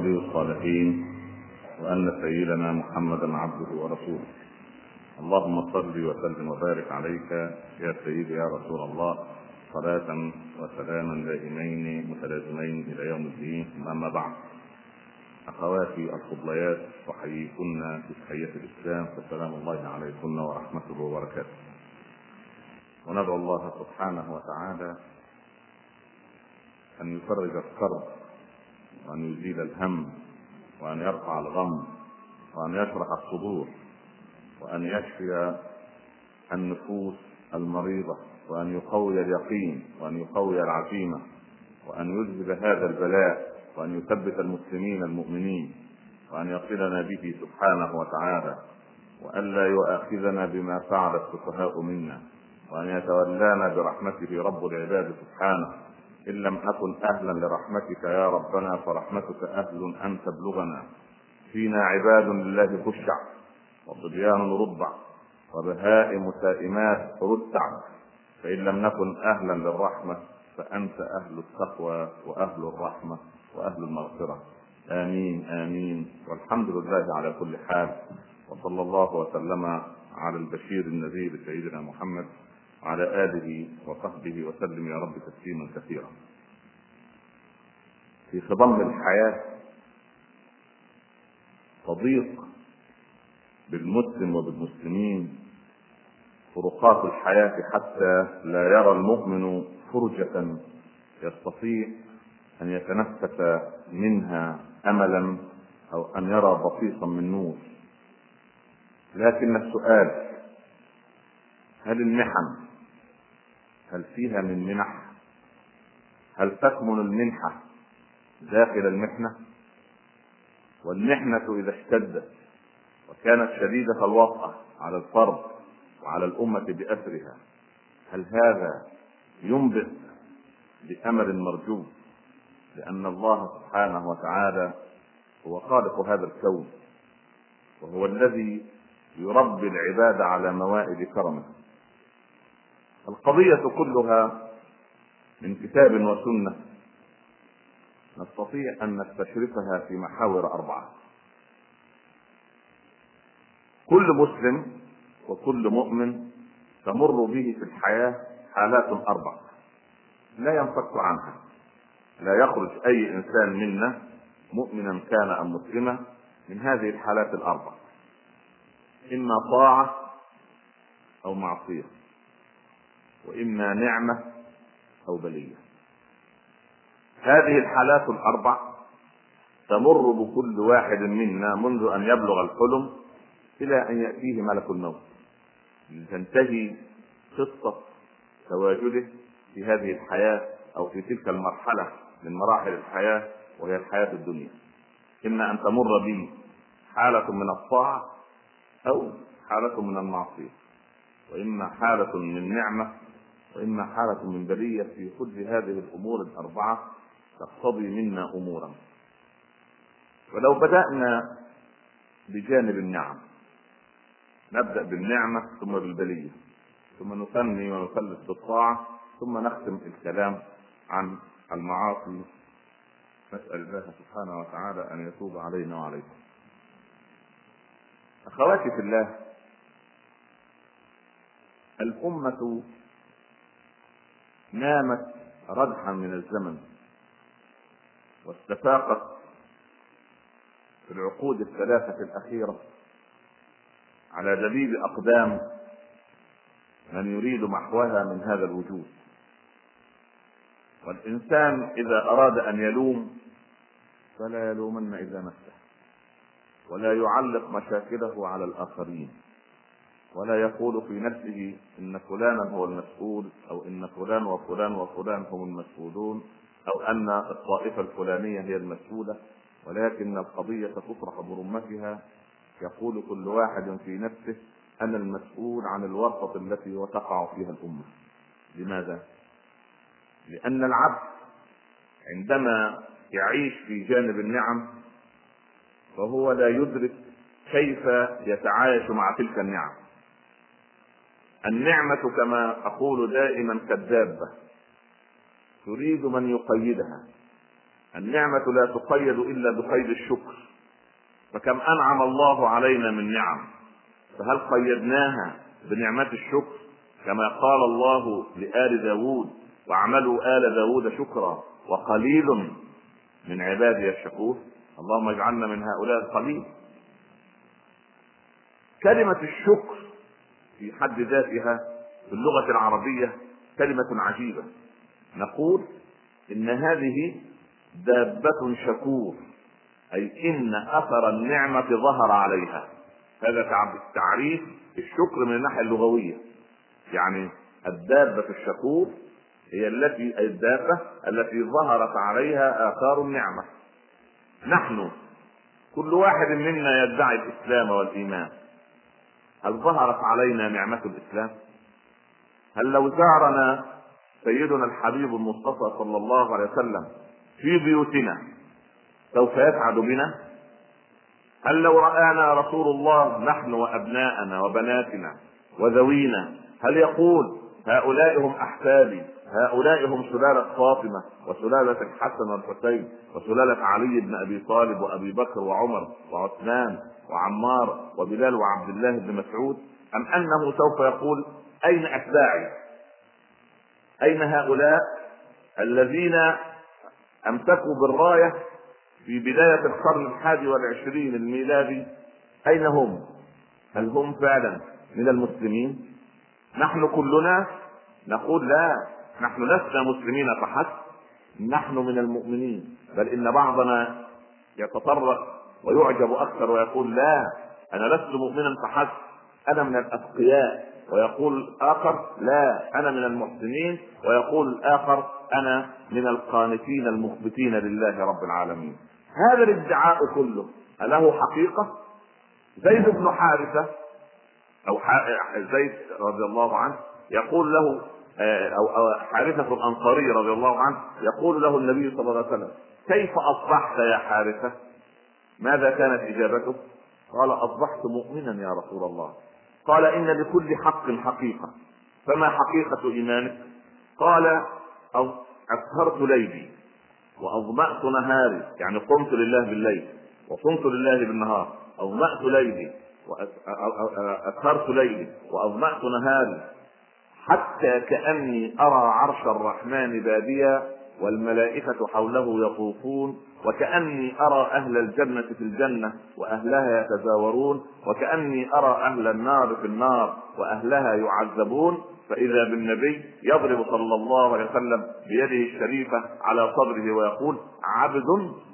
ولي الصالحين وأن سيدنا محمدا عبده ورسوله. اللهم صل وسلم وبارك عليك يا سيدي يا رسول الله. صلاة وسلاما دائمين متلازمين إلى يوم الدين. أما بعد. أخواتي الفضليات أحييكن بتحية الإسلام. فسلام الله عليكن ورحمته وبركاته. وندعو الله سبحانه وتعالى أن يفرج الكرب وأن يزيل الهم وأن يرفع الغم وأن يشرح الصدور وأن يشفي النفوس المريضة وأن يقوي اليقين وأن يقوي العزيمة وأن يذهب هذا البلاء وأن يثبت المسلمين المؤمنين وأن يصلنا به سبحانه وتعالى وألا يؤاخذنا بما فعل السفهاء منا وأن يتولانا برحمته رب العباد سبحانه إن لم أكن أهلا لرحمتك يا ربنا فرحمتك أهل أن تبلغنا. فينا عباد لله خشع وصبيان رضع وبهائم سائمات رتع. فإن لم نكن أهلا للرحمة فأنت أهل التقوى وأهل الرحمة وأهل المغفرة. آمين آمين. والحمد لله على كل حال. وصلى الله وسلم على البشير النذير سيدنا محمد وعلى آله وصحبه وسلم يا رب تسليما كثيرا. في خضم الحياة تضيق بالمسلم وبالمسلمين طرقات الحياة حتى لا يرى المؤمن فرجة يستطيع أن يتنفس منها أملا أو أن يرى بسيطا من نور. لكن السؤال هل المحن هل فيها من منح؟ هل تكمن المنحة داخل المحنة؟ والمحنة إذا اشتدت وكانت شديدة الوطأة على الفرد وعلى الأمة بأسرها هل هذا ينبئ بأمل مرجو؟ لأن الله سبحانه وتعالى هو خالق هذا الكون وهو الذي يربي العباد على موائد كرمه. القضية كلها من كتاب وسنة. نستطيع أن نستشرفها في محاور أربعة. كل مسلم وكل مؤمن تمر به في الحياة حالات أربع. لا ينفك عنها. لا يخرج أي إنسان منا مؤمنا كان أم مسلما من هذه الحالات الأربع. إما طاعة أو معصية. وإما نعمة أو بلية. هذه الحالات الأربع تمر بكل واحد منا منذ أن يبلغ الحلم إلى أن يأتيه ملك الموت. لتنتهي قصة تواجده في هذه الحياة أو في تلك المرحلة من مراحل الحياة وهي الحياة الدنيا. إما أن تمر بي حالة من الطاعة أو حالة من المعصية. وإما حالة من نعمة وإما حالة من بلية في كل هذه الأمور الأربعة تقتضي منا أمورا. ولو بدأنا بجانب النعم نبدأ بالنعمة ثم بالبلية ثم نثني ونثلث بالطاعة ثم نختم الكلام عن المعاصي. نسأل الله سبحانه وتعالى أن يتوب علينا وعليكم. أخواتي في الله الأمة نامت ردحا من الزمن واستفاقت في العقود الثلاثة الأخيرة على دبيب أقدام من يريد محوها من هذا الوجود. والإنسان إذا أراد أن يلوم فلا يلومن إذا نفسه ولا يعلق مشاكله على الآخرين. ولا يقول في نفسه إن فلانا هو المسؤول أو إن فلان وفلان وفلان هم المسؤولون أو أن الطائفة الفلانية هي المسؤولة ولكن القضية تطرح برمتها. يقول كل واحد في نفسه أنا المسؤول عن الورطه التي وتقع فيها الأمة. لماذا؟ لأن العبد عندما يعيش في جانب النعم فهو لا يدرك كيف يتعايش مع تلك النعم. النعمة كما أقول دائما كالدابة. تريد من يقيدها. النعمة لا تقيد إلا بقيد الشكر. فكم أنعم الله علينا من نعم. فهل قيدناها بنعمة الشكر؟ كما قال الله لآل داود واعملوا آل داود شكرا وقليل من عبادي الشكور اللهم اجعلنا من هؤلاء القليل. كلمة الشكر في حد ذاتها في اللغة العربية كلمة عجيبة. نقول إن هذه دابة شكور أي إن أثر النعمة ظهر عليها. هذا تعريف الشكر من الناحية اللغوية. يعني الدابة الشكور هي التي الدابة التي ظهرت عليها آثار النعمة. نحن كل واحد منا يدعي الإسلام والإيمان. هل ظهرت علينا نعمة الإسلام؟ هل لو زارنا سيدنا الحبيب المصطفى صلى الله عليه وسلم في بيوتنا سوف يسعد بنا هل لو رآنا رسول الله نحن وأبناءنا وبناتنا وذوينا هل يقول هؤلاء هم أحفادي هؤلاء هم سلالة فاطمة وسلالة الحسن والحسين وسلالة علي بن أبي طالب وأبي بكر وعمر وعثمان وعمار وبلال وعبد الله بن مسعود أم أنه سوف يقول أين أتباعي أين هؤلاء الذين أمسكوا بالراية في بداية القرن الحادي والعشرين الميلادي أين هم؟ هل هم فعلا من المسلمين؟ نحن كلنا نقول لا نحن لسنا مسلمين فحسب. نحن من المؤمنين. بل إن بعضنا يتطرق ويعجب أكثر ويقول لا أنا لست مؤمنا فحسب. أنا من الأتقياء. ويقول آخر لا أنا من المحسنين. ويقول الآخر أنا من القانتين المخبتين لله رب العالمين. هذا الادعاء كله أله حقيقة؟ زيد بن حارثة أو زيد رضي الله عنه يقول له آه، أو حارثة الأنصاري رضي الله عنه يقول له النبي صلى الله عليه وسلم كيف أصبحت يا حارثة؟ ماذا كانت إجابته؟ قال أصبحت مؤمنا يا رسول الله قال إن لكل حق حقيقة فما حقيقة إيمانك؟ قال أسهرت ليلي وأظمأت نهاري يعني قمت لله بالليل وصمت لله بالنهار أظمأت ليلي وأسهرت ليلي وأظمأت نهاري حتى كأني أرى عرش الرحمن باديا والملائكة حوله يطوفون وكأني أرى أهل الجنة في الجنة وأهلها يتزاورون وكأني أرى أهل النار في النار وأهلها يعذبون. فإذا بالنبي يضرب صلى الله عليه وسلم بيده الشريفة على صدره ويقول عبد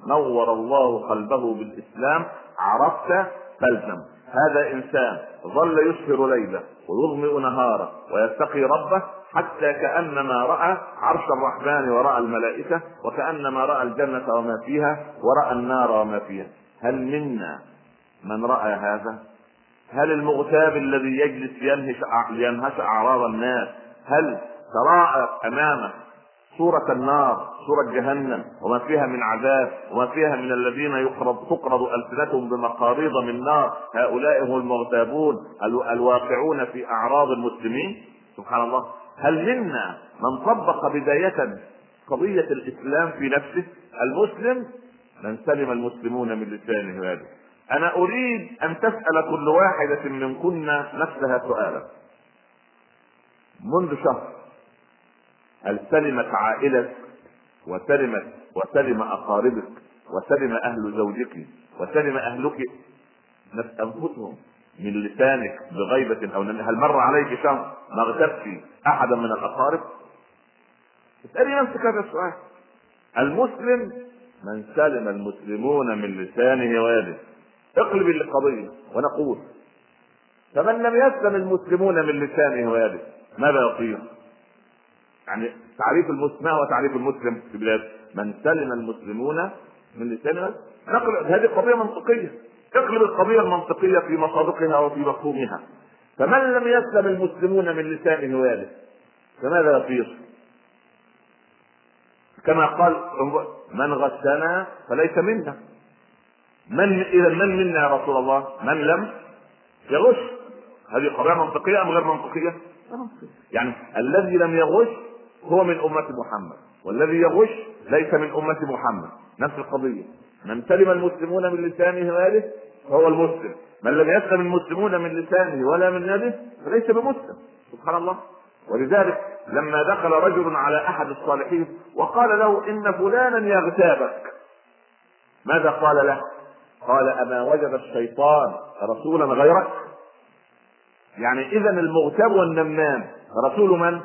نور الله قلبه بالإسلام عرفت فالزم هذا إنسان ظل يسهر ليلة ويظمئ نهارا ويتقي ربه حتى كأنما رأى عرش الرحمن ورأى الملائكة وكأنما رأى الجنة وما فيها ورأى النار وما فيها. هل منا من رأى هذا؟ هل المغتاب الذي يجلس ينهش أعراض الناس؟ هل تراءى أمامه سورة النار سورة جهنم وما فيها من عذاب وما فيها من الذين يقرض تقرض ألسنتهم بمقاريض من نار. هؤلاء هم المغتابون الواقعون في أعراض المسلمين. سبحان الله. هل منا من طبق بداية قضية الإسلام في نفسه؟ المسلم؟ من سلم المسلمون من لسانه هذا. أنا أريد أن تسأل كل واحدة منكن نفسها سؤالا. منذ شهر هل سلمت عائلتك وسلمت وسلم أقاربك وسلم أهل زوجك وسلم أهلك أنفسهم من لسانك بغيبة أو هل مر عليك شهر ما اغتبت أحدا من الأقارب؟ اسألي نفسك هذا السؤال المسلم من سلم المسلمون من لسانه ويده اقلب القضية ونقول فمن لم يسلم المسلمون من لسانه ويده ماذا يصير؟ يعني تعريف المسلم ما هو تعريف المسلم في بلاد؟ من سلم المسلمون من لسانه نقل هذه قضية منطقية. اقلب القضية المنطقية في مصادقها وفي مفهومها. فمن لم يسلم المسلمون من لسانه ويده فماذا يصير؟ كما قال من غشنا فليس منا. من إذا من منا يا رسول الله؟ من لم يغش. هذه قضية منطقية أم غير منطقية؟ يعني الذي لم يغش هو من أمة محمد والذي يغش ليس من أمة محمد. نفس القضية. من سلم المسلمون من لسانه ويده فهو المسلم. من لم يسلم المسلمون من لسانه ولا من يده فليس بمسلم. سبحان الله. ولذلك لما دخل رجل على أحد الصالحين وقال له إن فلانا يغتابك. ماذا قال له؟ قال أما وجد الشيطان رسولا غيرك. يعني اذا المغتاب والنمام رسول من؟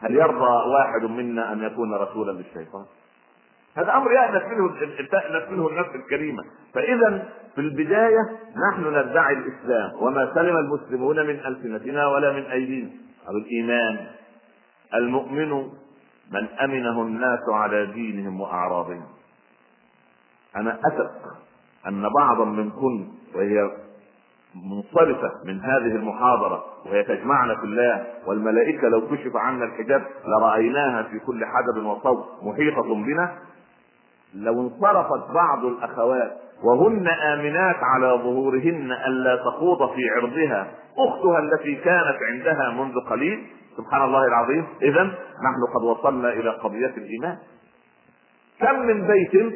هل يرضى واحد منا أن يكون رسولا للشيطان؟ هذا أمر يأنس منه تأنس منه النفس الكريمة. فاذا في البداية نحن ندعي الإسلام وما سلم المسلمون من ألسنتنا ولا من أيدينا. أو الإيمان. المؤمن من أمنه الناس على دينهم وأعراضهم. أنا أثق أن بعضا منكن وهي منصرفة من هذه المحاضرة وهي تجمعنا في الله والملائكة لو كشف عنا الحجاب لرأيناها في كل حدب وصوت محيطة بنا. لو انصرفت بعض الأخوات وهن آمنات على ظهورهن الا تخوض في عرضها أختها التي كانت عندها منذ قليل. سبحان الله العظيم. اذا نحن قد وصلنا إلى قضية الإيمان. كم من بيت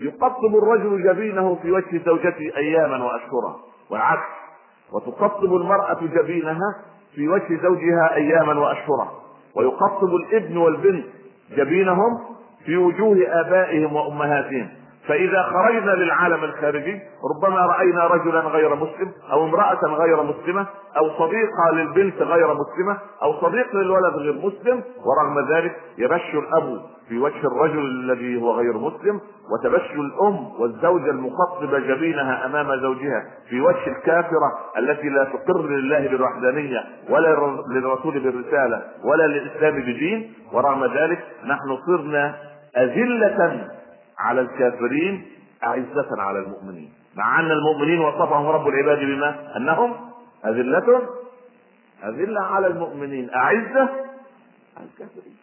يقطب الرجل جبينه في وجه زوجته أياما وأشهرا والعكس وتقطب المرأة جبينها في وجه زوجها أياما وأشهرا ويقطب الابن والبنت جبينهم في وجوه آبائهم وأمهاتهم. فإذا خرجنا للعالم الخارجي ربما رأينا رجلا غير مسلم أو امرأة غير مسلمة أو صديقة للبنت غير مسلمة أو صديق للولد غير مسلم ورغم ذلك يبش الأب في وجه الرجل الذي هو غير مسلم وتبش الأم والزوجة المخطبة جبينها أمام زوجها في وجه الكافرة التي لا تقر لله بالوحدانيه ولا للرسول بالرسالة ولا للإسلام بدين. ورغم ذلك نحن صرنا أذلة على الكافرين أعزة على المؤمنين. مع أن المؤمنين وصفهم رب العباد بما؟ أنهم أذلة أذلة على المؤمنين أعزة على الكافرين.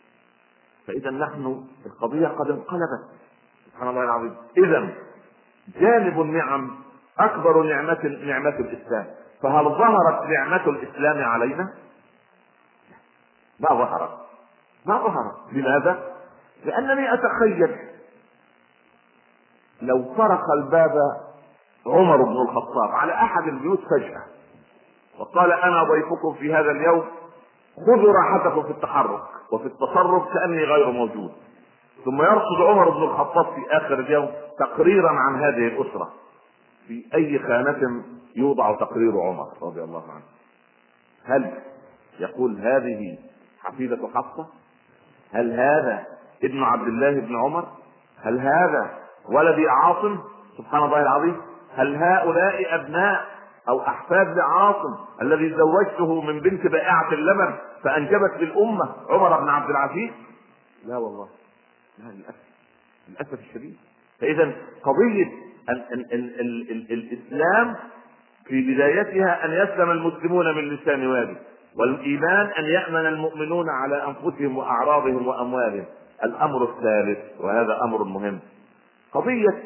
فإذا نحن القضية قد انقلبت. سبحان الله العظيم. إذا جانب النعم أكبر نعمة نعمة الإسلام. فهل ظهرت نعمة الإسلام علينا؟ ما ظهرت. ما ظهرت. لماذا؟ لأنني أتخيل لو طرق الباب عمر بن الخطاب على أحد البيوت فجأة وقال أنا ضيفكم في هذا اليوم خذوا راحتكم في التحرك وفي التصرف كأني غير موجود. ثم يرصد عمر بن الخطاب في آخر اليوم تقريرا عن هذه الأسرة. في أي خانة يوضع تقرير عمر رضي الله عنه؟ هل يقول هذه حفيدة حفصة؟ هل هذا ابن عبد الله بن عمر؟ هل هذا ولدي عاصم؟ سبحان الله العظيم. هل هؤلاء أبناء أو أحفاد لعاصم الذي زوجته من بنت بائعة اللبن فأنجبت للامة عمر بن عبد العزيز؟ لا والله. لا للأسف. للأسف الشديد. فإذا قضية ال ال ال ال ال الإسلام في بدايتها أن يسلم المسلمون من لسان وادي والإيمان أن يأمن المؤمنون على أنفسهم وأعراضهم وأموالهم. الأمر الثالث وهذا أمر مهم. قضية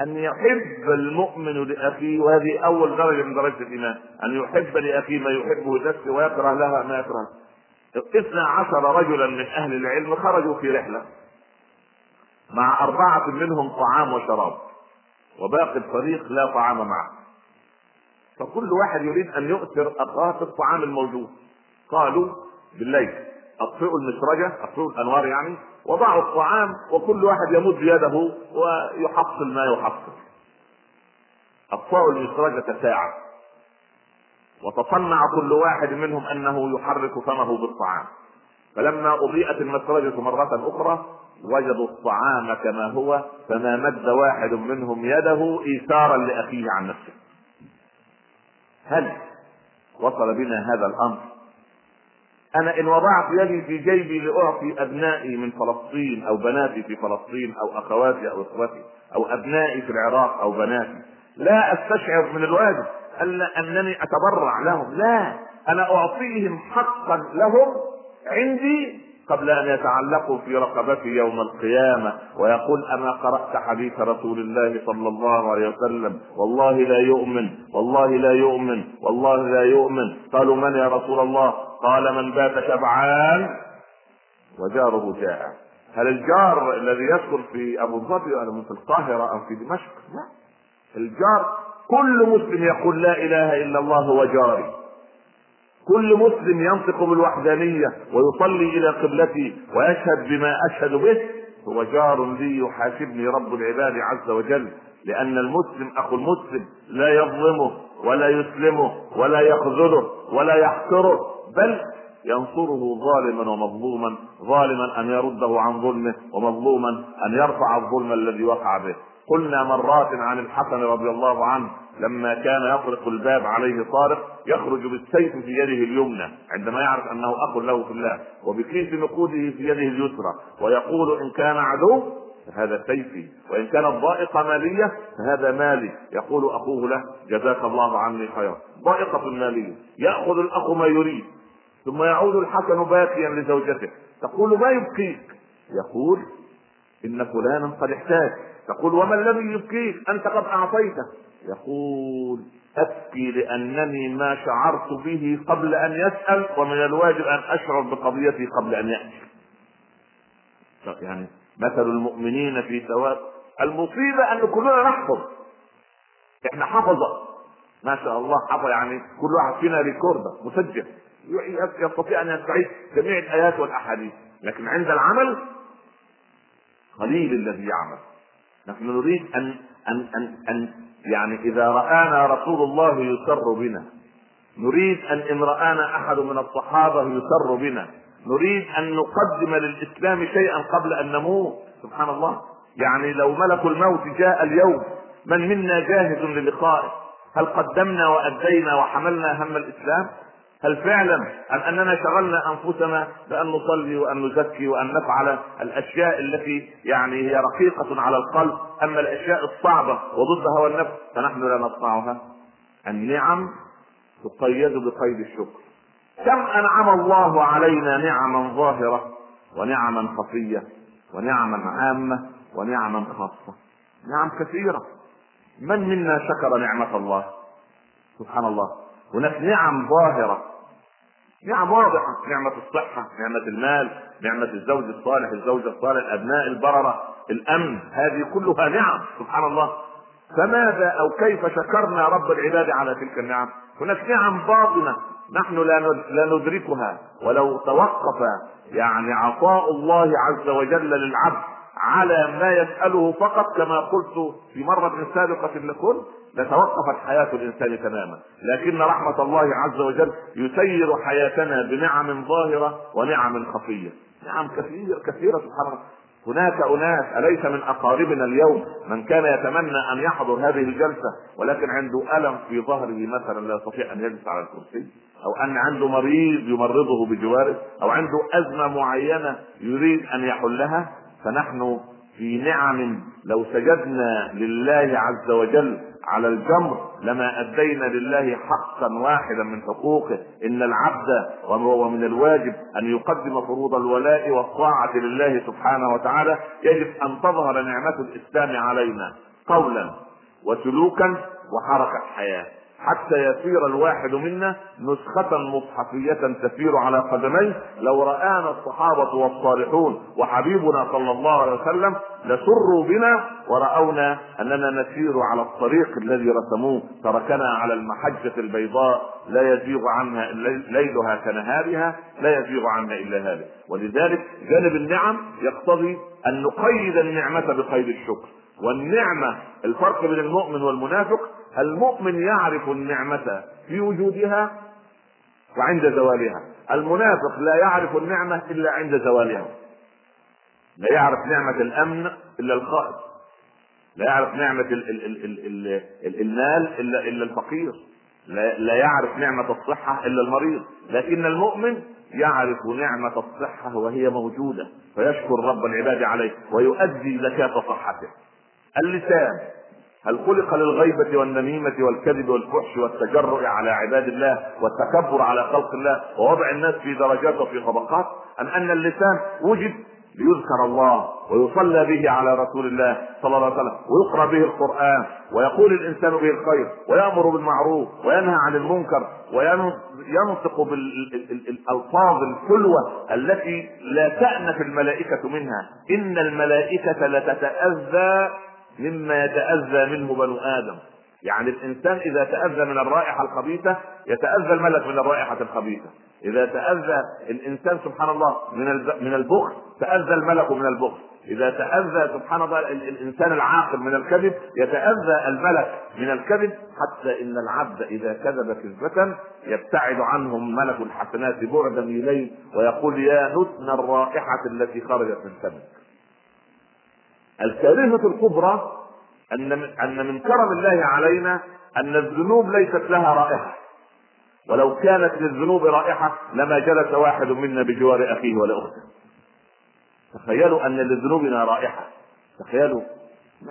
أن يحب المؤمن لأخيه وهذه أول درجة من درجة الإيمان أن يحب لأخيه ما يحبه لنفسه ويكره لها ما يكره. اثنا عشر رجلا من أهل العلم خرجوا في رحلة مع أربعة منهم طعام وشراب وباقي الفريق لا طعام معه. فكل واحد يريد أن يؤثر اخاه في الطعام الموجود. قالوا بالليل. اطفئوا المسرجه اطفئوا الأنوار يعني وضعوا الطعام وكل واحد يمد يده ويحصل ما يحصل. اطفأوا المسرجة ساعة. وتصنع كل واحد منهم أنه يحرك فمه بالطعام. فلما أضيئت المسرجة مرة أخرى وجدوا الطعام كما هو فما مد واحد منهم يده إيثارا لأخيه عن نفسه. هل وصل بنا هذا الأمر أنا إن وضعت يدي في جيبي لأعطي أبنائي من فلسطين أو بناتي في فلسطين أو أخواتي أو إخوتي أو أبنائي في العراق أو بناتي لا أستشعر من الواجب ألا أنني أتبرع لهم لا أنا أعطيهم حقا لهم عندي قبل أن يتعلقوا في رقبتي يوم القيامة ويقول أما قرأت حديث رسول الله صلى الله عليه وسلم والله لا يؤمن والله لا يؤمن والله لا يؤمن. قالوا من يا رسول الله؟ قال من بات شبعان وجاره جائع هل الجار الذي يسكن في أبو ظبي أو في القاهرة أو في دمشق؟ لا. الجار كل مسلم يقول لا إله إلا الله هو جاري كل مسلم ينطق بالوحدانية ويصلي إلى قبلتي ويشهد بما أشهد به هو جار لي يحاسبني رب العباد عز وجل لأن المسلم أخو المسلم لا يظلمه ولا يسلمه ولا يخذله ولا يحقره بل ينصره ظالما ومظلوما ظالما أن يرده عن ظلمه ومظلوما أن يرفع الظلم الذي وقع به. قلنا مرات عن الحسن رضي الله عنه لما كان يطرق الباب عليه طارق يخرج بالسيف في يده اليمنى عندما يعرف أنه أخ له في الله وبكيس نقوده في يده اليسرى ويقول إن كان عدو فهذا سيفي وإن كانت ضائقه مالية فهذا مالي يقول أخوه له جزاك الله عني خيرا. ضائقه ماليه يأخذ الأخ ما يريد ثم يعود الحسن باكيا لزوجته تقول ما يبكيك يقول إن فلانا قد احتاج. تقول وما الذي يبكيك أنت قد أعطيته. يقول أبكي لأنني ما شعرت به قبل أن يسأل ومن الواجب أن أشعر بقضيتي قبل أن يأتي. يعني مثل المؤمنين في ثواب. المصيبة أن كلنا نحفظ. إحنا حفظة. ما شاء الله حفظ يعني كل واحد فينا ريكوردر مسجل. يستطيع أن يستعيد جميع الآيات والأحاديث. لكن عند العمل قليل الذي يعمل. نحن نريد أن أن أن أن يعني إذا رآنا رسول الله يسر بنا نريد أن إن رآنا أحد من الصحابة يسر بنا نريد أن نقدم للإسلام شيئا قبل أن نموت. سبحان الله يعني لو ملك الموت جاء اليوم من منا جاهز للقائه هل قدمنا وأدينا وحملنا هم الإسلام؟ هل فعلا أم أننا شغلنا أنفسنا بأن نصلي وأن نزكي وأن نفعل الأشياء التي يعني هي رقيقة على القلب؟ أما الأشياء الصعبة وضد هوى النفس فنحن لا نصنعها النعم تقيد بقيد الشكر. كم أنعم الله علينا نعما ظاهرة ونعما خفية ونعما عامة ونعما خاصة. نعم كثيرة. من منا شكر نعمة الله؟ سبحان الله. هناك نعم ظاهرة. نعم واضحة نعمة الصحة نعمة المال نعمة الزوج الصالح الزوجة الصالح الأبناء البررة الأمن هذه كلها نعم سبحان الله. فماذا أو كيف شكرنا رب العباد على تلك النعم؟ هناك نعم باطنة نحن لا ندركها ولو توقف يعني عطاء الله عز وجل للعبد على ما يسأله فقط كما قلت في مرة سابقة لكم لتوقفت حياة الإنسان تماما. لكن رحمة الله عز وجل يسير حياتنا بنعم ظاهرة ونعم خفية. نعم كثير كثيرة سبحان الله. هناك أناس أليس من أقاربنا اليوم من كان يتمنى أن يحضر هذه الجلسة ولكن عنده ألم في ظهره مثلا لا يستطيع أن يجلس على الكرسي أو أن عنده مريض يمرضه بجواره أو عنده أزمة معينة يريد أن يحلها؟ فنحن في نعم لو سجدنا لله عز وجل على الجمر لما أدينا لله حقا واحدا من حقوقه إن العبد وهو من الواجب أن يقدم فروض الولاء والطاعة لله سبحانه وتعالى يجب أن تظهر نعمة الإسلام علينا قولا وسلوكا وحركة حياة. حتى يصير الواحد منا نسخة مصحفية تسير على قدميه. لو رآنا الصحابة والصالحون وحبيبنا صلى الله عليه وسلم لسروا بنا ورأونا أننا نسير على الطريق الذي رسموه. تركنا على المحجة البيضاء لا يزيغ عنها ليلها كنهارها لا يزيغ عنها إلا هذا ولذلك جانب النعم يقتضي أن نقيد النعمة بقيد الشكر. والنعمة الفرق بين المؤمن والمنافق المؤمن يعرف النعمة في وجودها وعند زوالها. المنافق لا يعرف النعمة إلا عند زوالها. لا يعرف نعمة الأمن إلا الخائف. لا يعرف نعمة ال ال ال ال ال المال إلا إلا الفقير. لا, لا يعرف نعمة الصحة إلا المريض. لكن المؤمن يعرف نعمة الصحة وهي موجودة. فيشكر رب العباد عليه ويؤدي زكاة صحته. اللسان. هل خلق للغيبة والنميمة والكذب والفحش والتجرؤ على عباد الله والتكبر على خلق الله ووضع الناس في درجات وفي طبقات؟ أم أن اللسان وجد ليذكر الله ويصلى به على رسول الله صلى الله عليه وسلم ويقرأ به القرآن ويقول الإنسان به الخير ويأمر بالمعروف وينهى عن المنكر وينطق بالالفاظ الحلوة التي لا تأنف الملائكة منها. إن الملائكة لتتأذى مما يتأذى منه بنو آدم. يعني الإنسان إذا تأذى من الرائحة الخبيثة يتأذى الملك من الرائحة الخبيثة. إذا تأذى الإنسان سبحان الله من من البخل تأذى الملك من البخل. إذا تأذى سبحان الله الإنسان العاقل من الكذب يتأذى الملك من الكذب حتى إن العبد إذا كذب كذبة يبتعد عنه ملك الحسنات بعدا إليه ويقول يا نتن الرائحة التي خرجت من فمك الكارثة الكبرى من أن من كرم الله علينا أن الذنوب ليست لها رائحة. ولو كانت للذنوب رائحة لما جلس واحد منا بجوار أخيه ولا اخته تخيلوا أن لذنوبنا رائحة. تخيلوا.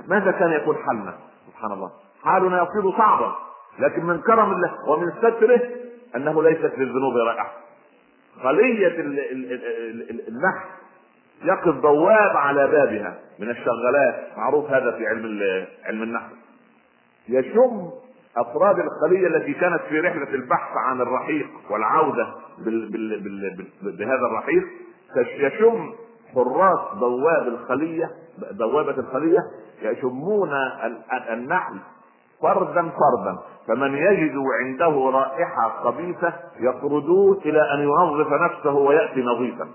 ماذا كان يكون حالنا؟ سبحان الله. حالنا يصير صعبا. لكن من كرم الله ومن ستره أنه ليست للذنوب رائحة. خليه النحل يقف بواب على بابها من الشغالات معروف هذا في علم علم النحو. يشم أفراد الخلية التي كانت في رحلة البحث عن الرحيق والعودة بال بال بال بهذا الرحيق. يشم حراس بواب الخلية بوابة الخلية. يشمون النحل فردا فردا. فمن يجد عنده رائحة خبيثة يطردوه إلى أن ينظف نفسه ويأتي نظيفا.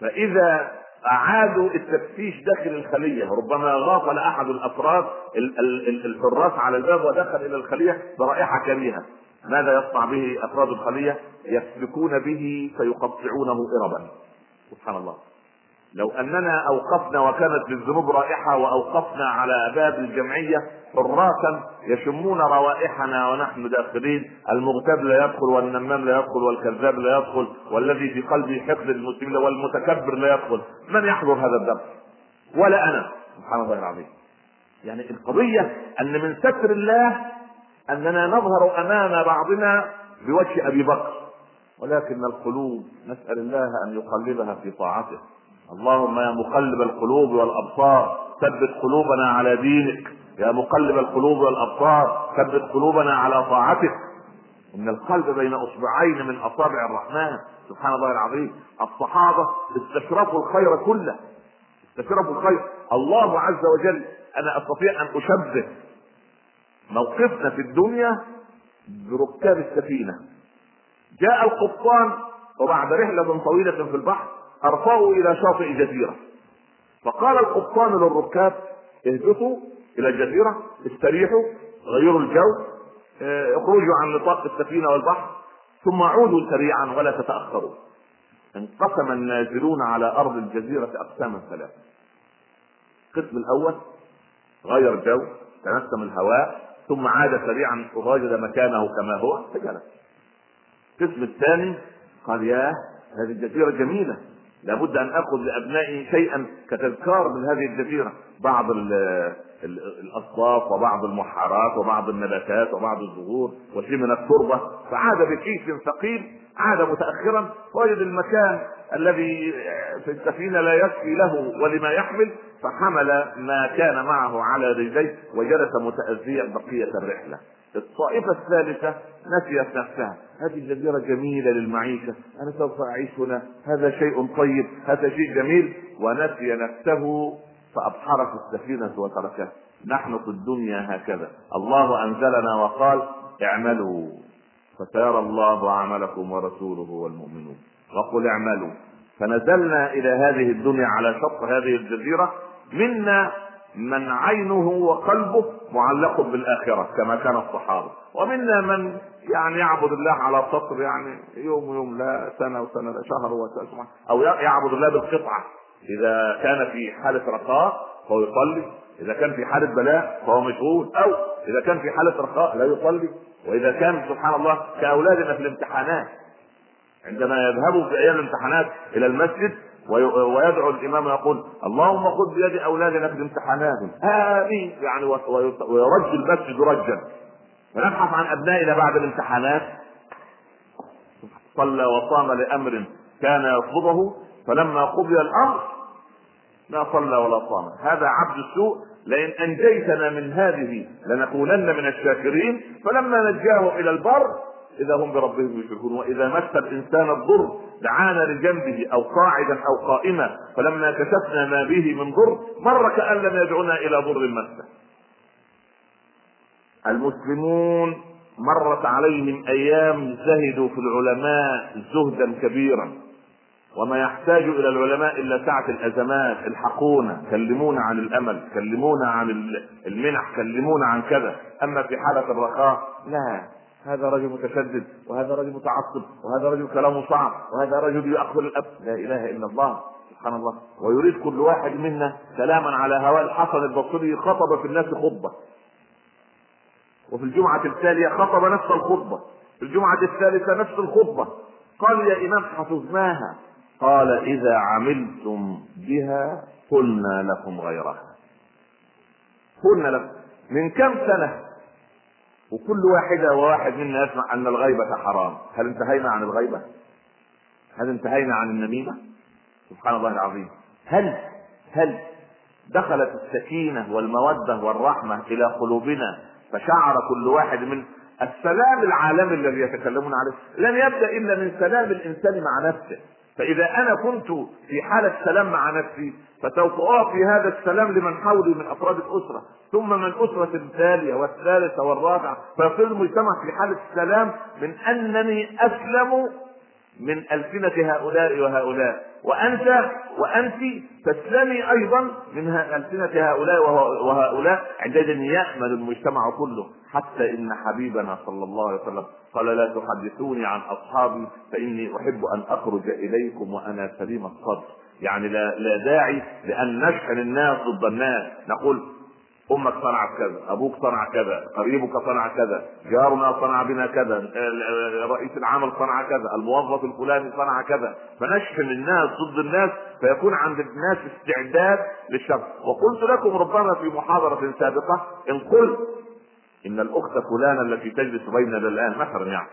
فإذا أعادوا التفتيش داخل الخلية ربما غافل احد الافراد الحراس على الباب ودخل إلى الخلية برائحة كريهة. ماذا يصنع به افراد الخلية؟ يسلكون به فيقطعونه اربا. سبحان الله. لو أننا أوقفنا وكانت للذنوب رائحة وأوقفنا على باب الجمعية حراسا يشمون روائحنا ونحن داخلين المغتاب لا يدخل والنمام لا يدخل والكذاب لا يدخل والذي في قلبه حقد المسلمين والمتكبر لا يدخل. من يحضر هذا الدرس ولا أنا. سبحان الله العظيم. يعني القضية أن من ستر الله أننا نظهر أمام بعضنا بوجه أبي بكر ولكن القلوب نسأل الله أن يقلبها في طاعته. اللهم يا مقلب القلوب والأبصار ثبت قلوبنا على دينك. يا مقلب القلوب والأبصار ثبت قلوبنا على طاعتك. إن القلب بين أصبعين من أصابع الرحمن. سبحان الله العظيم. الصحابة استشرفوا الخير كله. استشرفوا الخير. الله عز وجل أنا أستطيع أن أشبه موقفنا في الدنيا بركاب السفينة. جاء القبطان وبعد رحلة طويلة في البحر ارفعوا إلى شاطئ جزيرة. فقال القبطان للركاب اهبطوا إلى الجزيرة استريحوا غيروا الجو آه، اخرجوا عن نطاق السفينة والبحر ثم عودوا سريعا ولا تتأخروا. انقسم النازلون على أرض الجزيرة اقساما ثلاثة. القسم الأول غير جو تنسم الهواء ثم عاد سريعا ووجد مكانه كما هو فجلس القسم الثاني قال ياه هذه الجزيرة جميلة. لابد أن أخذ لأبنائي شيئا كتذكار من هذه الجزيرة. بعض الاصواف وبعض المحارات وبعض النباتات وبعض الزهور وشيء من التربة. فعاد بكيس ثقيل عاد متاخرا وجد المكان الذي في السفينه لا يكفي له ولما يحمل. فحمل ما كان معه على رجليه وجلس متاذيا بقية الرحلة. الطائفة الثالثة نسيت نفسها هذه الجزيرة جميلة للمعيشة. أنا سوف أعيش هنا هذا شيء طيب. هذا شيء جميل. ونسي نفسه فأبحرت السفينة وتركها. نحن في الدنيا هكذا. الله أنزلنا وقال اعملوا. فسيرى الله عملكم ورسوله والمؤمنون. وقل اعملوا. فنزلنا إلى هذه الدنيا على شط هذه الجزيرة. منا من عينه وقلبه معلق بالآخرة كما كان الصحابة. ومنا من يعني يعبد الله على سطر يعني يوم ويوم لا سنة وسنة لا شهر وسنة. أو يعبد الله بالقطعة. إذا كان في حالة رخاء فهو يصلي. إذا كان في حالة بلاء فهو مشغول. أو إذا كان في حالة رخاء لا يصلي. وإذا كان سبحان الله كأولادنا في الامتحانات. عندما يذهبوا في أيام الامتحانات إلى المسجد ويدعو الإمام ويقول اللهم خذ بيد اولادنا في الامتحانات امين يعني ويرج المسجد رجا. فنبحث عن ابنائنا بعد الامتحانات. صلى وصام لأمر كان يرفضه فلما قضي الأمر ما صلى ولا صام. هذا عبد السوء. لئن أنجيتنا من هذه لنكونن من الشاكرين. فلما نجاه إلى البر إذا هم بربهم يشركون. وإذا مس الإنسان الضر دعانا لجنبه أو قاعدا أو قائما فلما كشفنا ما به من ضر مر كأن لم يدعنا إلى ضر مسه. المسلمون مرت عليهم أيام زهدوا في العلماء زهدا كبيرا. وما يحتاج إلى العلماء إلا سعة الأزمات الحقونا كلمونا عن الأمل كلمونا عن المنح كلمونا عن كذا. أما في حالة الرخاء لا. هذا رجل متشدد وهذا رجل متعصب وهذا رجل كلامه صعب وهذا رجل يأكل الأب. لا إله إلا الله سبحان الله. ويريد كل واحد منا كلاما على هواء الحسن البصري خطب في الناس خطبة. وفي الجمعة التالية خطب نفس الخطبة. في الجمعة الثالثة نفس الخطبة. قال يا إمام حفظناها. قال إذا عملتم بها قلنا لكم غيرها. قلنا لكم. من كم سنة؟ وكل واحدة وواحد منا يسمع أن الغيبة حرام. هل انتهينا عن الغيبة؟ هل انتهينا عن النميمة؟ سبحان الله العظيم. هل هل دخلت السكينة والمودة والرحمة إلى قلوبنا فشعر كل واحد من السلام العالمي الذي يتكلمون عليه؟ لن يبدأ إلا من سلام الإنسان مع نفسه. فإذا أنا كنت في حالة سلام مع نفسي فسوف أعطي هذا السلام لمن حولي من أفراد الأسرة. ثم من أسرة الثانية والثالثة والرابعة. فيصير المجتمع في حالة السلام من أنني أسلم من ألسنة هؤلاء وهؤلاء. وأنت وأنت تسلمي أيضا من ألسنة هؤلاء وهؤلاء. عندئذ يأمل المجتمع كله. حتى إن حبيبنا صلى الله عليه وسلم قال لا تحدثوني عن أصحابي فإني أحب أن أخرج إليكم وأنا سليم الصدر. يعني لا, لا داعي لأن نشحن الناس ضد الناس. نقول أمك صنعت كذا أبوك صنع كذا قريبك صنع كذا جارنا صنع بنا كذا رئيس العمل صنع كذا الموظف الفلاني صنع كذا. فنشحن الناس ضد الناس فيكون عند الناس استعداد للشر. وقلت لكم ربما في محاضرة سابقة إن قلت إن الأخت فلانة التي تجلس بيننا الآن مثلا يعني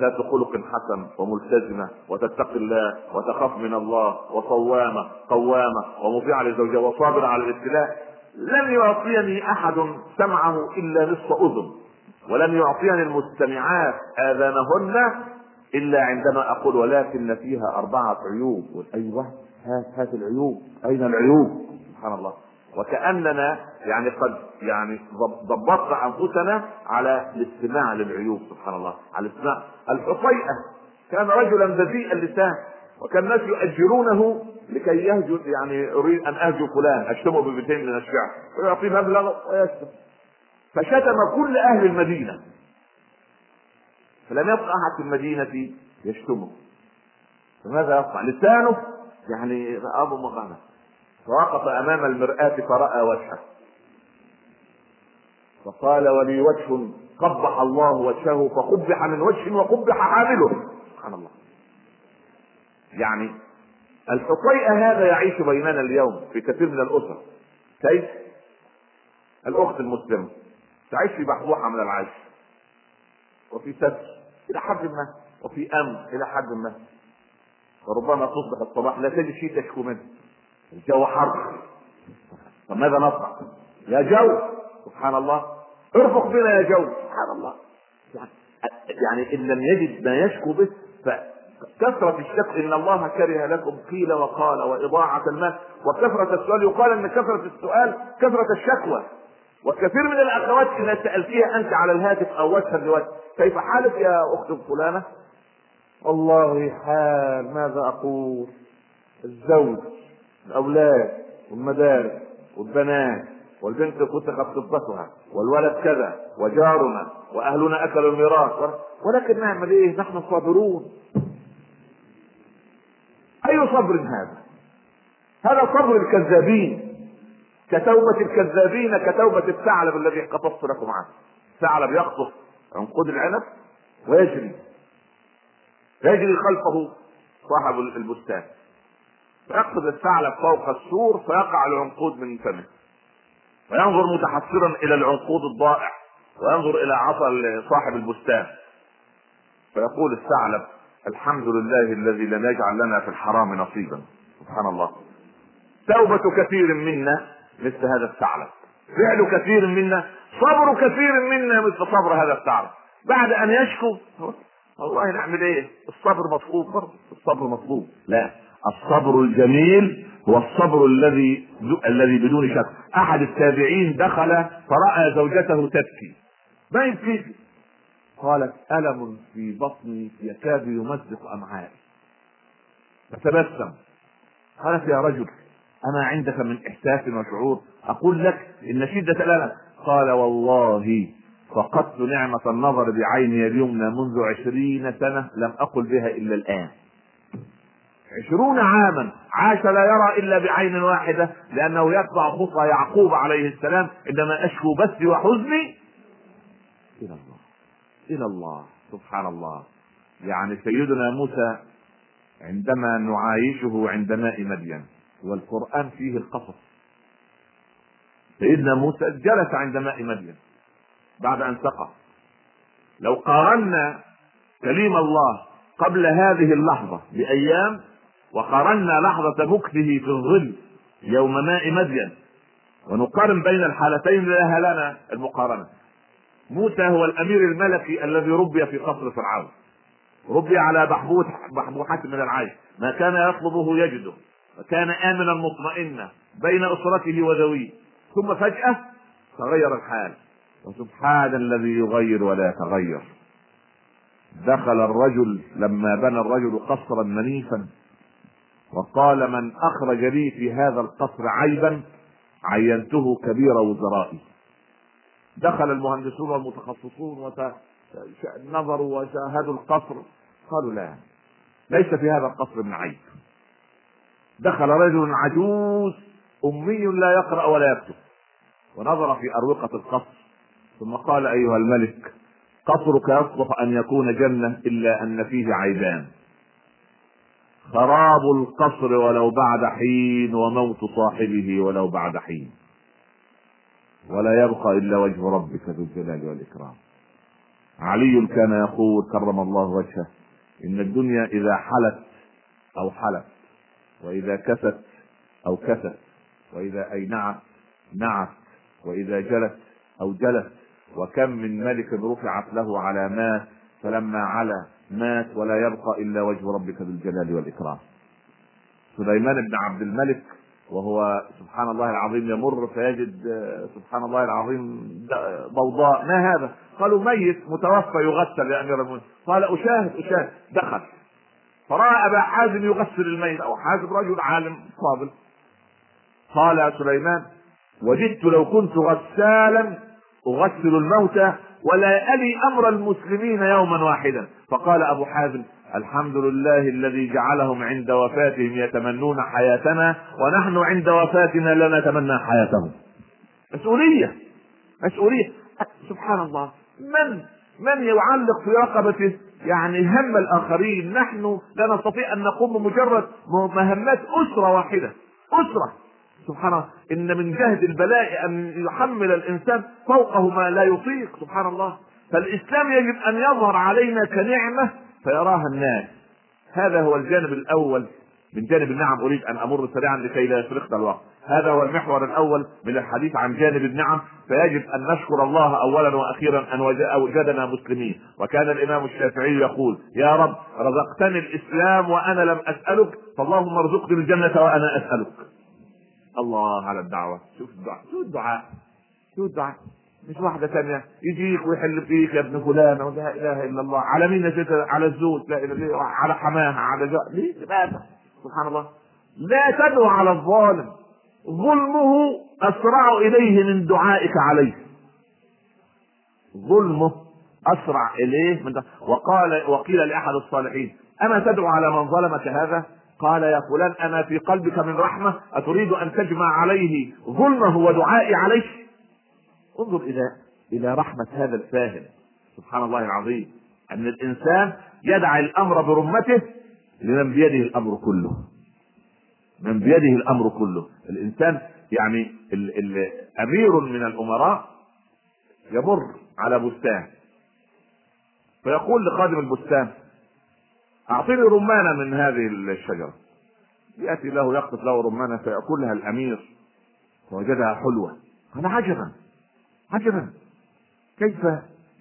ذات خلق حسن وملتزمة وتتقي الله وتخاف من الله وصوامة قوامة ومطيعة لزوجها وصابرة على الابتلاء. لم يعطيني أحد سمعه إلا نصف أذن. ولم يعطيني المستمعات آذانهن إلا عندما أقول ولكن فيها أربعة عيوب. أيوه هات هات العيوب. أين العيوب؟ سبحان الله. وكأننا يعني قد يعني ضبطنا أنفسنا على الاستماع للعيوب سبحان الله على الاستماع. الحصيئة كان رجلا بذيء اللسان وكان الناس يؤجرونه لكي يهجو يعني أريد أن أهجو فلان اشتمه ببيتين من الشعر ويعطيه مبلغ ويشتم فشتم كل أهل المدينة. فلم يبقى أحد في المدينة يشتمه. فماذا يصنع؟ لسانه يعني أبو مغنى فوقف أمام المرآة فرأى وجهه. فقال ولي وجه قبح الله وجهه فقبح من وجه وقبح حامله. سبحان الله. يعني الحقيقة هذا يعيش بيننا اليوم في كثير من الأسر. كيف؟ الأخت المسلمة تعيش في بحبوحة من العيش وفي ستر إلى حد ما وفي أمن إلى حد ما. وربما تصبح الصباح لا تجد شيء تشكو منه. الجو حر. فماذا نصنع؟ يا جو. سبحان الله ارفق بنا يا جو. سبحان الله يعني, إن لم يجد ما يشكو به كثرة الشك إن الله كره لكم قيل وقال وإضاعة المال. وكثرة السؤال يقال أن كثرة السؤال كثرة الشكوى. وكثير من الأخوات إذا سألتيها أنت على الهاتف أو وجها لوجه كيف حالك يا أخت فلانه؟ والله حال. ماذا أقول؟ الزوج. الأولاد والمدارس والبنات والبنت فتقت فضتها والولد كذا وجارنا وأهلنا أكلوا الميراث ولكن نعمل إيه؟ نحن صابرون. أي صبر هذا؟ هذا صبر الكذابين. كتوبة الكذابين كتوبة الثعلب الذي قصصت لكم عنه. ثعلب يقصف عنقود العنب ويجري. يجري خلفه صاحب البستان. فيقصد الثعلب فوق السور فيقع العنقود من فمه. وينظر متحسرا إلى العنقود الضائع وينظر إلى عصا صاحب البستان. فيقول الثعلب الحمد لله الذي لم يجعل لنا في الحرام نصيبا. سبحان الله. توبة كثير منا مثل هذا الثعلب. فعل كثير منا. صبر كثير منا مثل صبر هذا الثعلب. بعد أن يشكو. والله نعمل إيه؟ الصبر مطلوب برضه. الصبر مطلوب. لا. الصبر الجميل هو الصبر الذي الذي بدون شك أحد التابعين دخل فرأى زوجته تبكي. ما يبكي قالت ألم في بطني يكاد يمزق أمعائي. فتبسم قالت يا رجل أما عندك من إحساس وشعور؟ أقول لك إن شدة الالم قال والله فقدت نعمة النظر بعيني اليمنى منذ عشرين سنة لم أقل بها إلا الآن. عشرون عاما. عاش لا يرى إلا بعين واحدة لأنه يتبع خطى يعقوب عليه السلام عندما أشكو بثي وحزني. إلى الله. إلى الله. سبحان الله. يعني سيدنا موسى عندما نعايشه عند ماء مدين والقرآن فيه القصص. سيدنا موسى جلس عند ماء مدين بعد أن سقط لو قارنا كليم الله قبل هذه اللحظة بأيام وقارنا لحظة مكثه في الظل يوم ماء مدين. ونقارن بين الحالتين لها لنا المقارنة. موسى هو الأمير الملكي الذي ربي في قصر فرعون. ربي على بحبوح بحبوحات من العيش. ما كان يطلبه يجده. وكان آمنا مطمئنا بين أسرته وذويه. ثم فجأة تغير الحال. وسبحان الذي يغير ولا يتغير دخل الرجل لما بنى الرجل قصرا منيفا وقال من اخرج لي في هذا القصر عيبا عينته كبير وزرائي. دخل المهندسون والمتخصصون ونظروا وشاهدوا القصر. قالوا لا ليس في هذا القصر من عيب. دخل رجل عجوز أمي لا يقرأ ولا يكتب. ونظر في أروقة القصر ثم قال أيها الملك قصرك يصلح أن يكون جنة إلا أن فيه عيبان. خراب القصر ولو بعد حين وموت صاحبه ولو بعد حين. ولا يبقى إلا وجه ربك ذو الجلال والإكرام. علي كان يقول كرم الله وجهه إن الدنيا إذا حلت أوحلت وإذا كست أوكست وإذا أينعت نعت وإذا جلت أوجلت وكم من ملك رفعت له علامات فلما علا مات ولا يبقى إلا وجه ربك ذو الجلال والإكرام. سليمان بن عبد الملك وهو سبحان الله العظيم يمر فيجد سبحان الله العظيم ضوضاء. ما هذا؟ قالوا ميت متوفى يغسل يا أمير المؤمنين. قال أشاهد أشاهد. دخل. فرأى أبا حازم يغسل الميت أو حازم رجل عالم فاضل. قال سليمان وجدت لو كنت غسالا أغسل الموتى ولا ألي أمر المسلمين يوما واحدا. فقال أبو حازم الحمد لله الذي جعلهم عند وفاتهم يتمنون حياتنا ونحن عند وفاتنا لا نتمنى حياتهم. مسؤولية مسؤولية. سبحان الله. من من يعلق في رقبته؟ يعني هم الآخرين. نحن لا نستطيع أن نقوم بمجرد مهمات أسرة واحدة. أسرة. سبحان الله. إن من جهد البلاء أن يحمل الإنسان فوقه ما لا يطيق. سبحان الله. فالإسلام يجب أن يظهر علينا كنعمة فيراها الناس. هذا هو الجانب الأول من جانب النعم. أريد أن أمر سريعا لكي لا يسرقنا الوقت. هذا هو المحور الأول من الحديث عن جانب النعم. فيجب أن نشكر الله اولا وأخيرا أن وجدنا مسلمين. وكان الإمام الشافعي يقول يا رب رزقتني الإسلام وأنا لم أسألك فاللهم ارزقني الجنة وأنا أسألك. الله على الدعوة. شوف الدعاء. شو الدعاء. شو الدعاء. مش واحدة ثانية. يجيك ويحل فيك يا ابن فلان لا إله إلا الله. على مين نسيت على الزوج. لا إله إلا على حماها على جاء ليه؟ سبحان الله. لا تدعو على الظالم. ظلمه أسرع إليه من دعائك عليه. ظلمه أسرع إليه من وقال وقيل لأحد الصالحين أما تدعو على من ظلمك هذا؟ قال يا فلان أنا في قلبك من رحمة. أتريد أن تجمع عليه ظلمه ودعائي عليه انظر إلى إلى رحمة هذا الفاهم. سبحان الله العظيم. أن الإنسان يدعي الأمر برمته لمن بيده الأمر كله. من بيده الأمر كله. الإنسان يعني ال ال أمير من الأمراء يمر على بستان. فيقول لخادم البستان اعطني رمانه من هذه الشجرة. يأتي له يقطف له رمانة فياكلها الأمير فوجدها حلوة. قال عجبا. عجبا كيف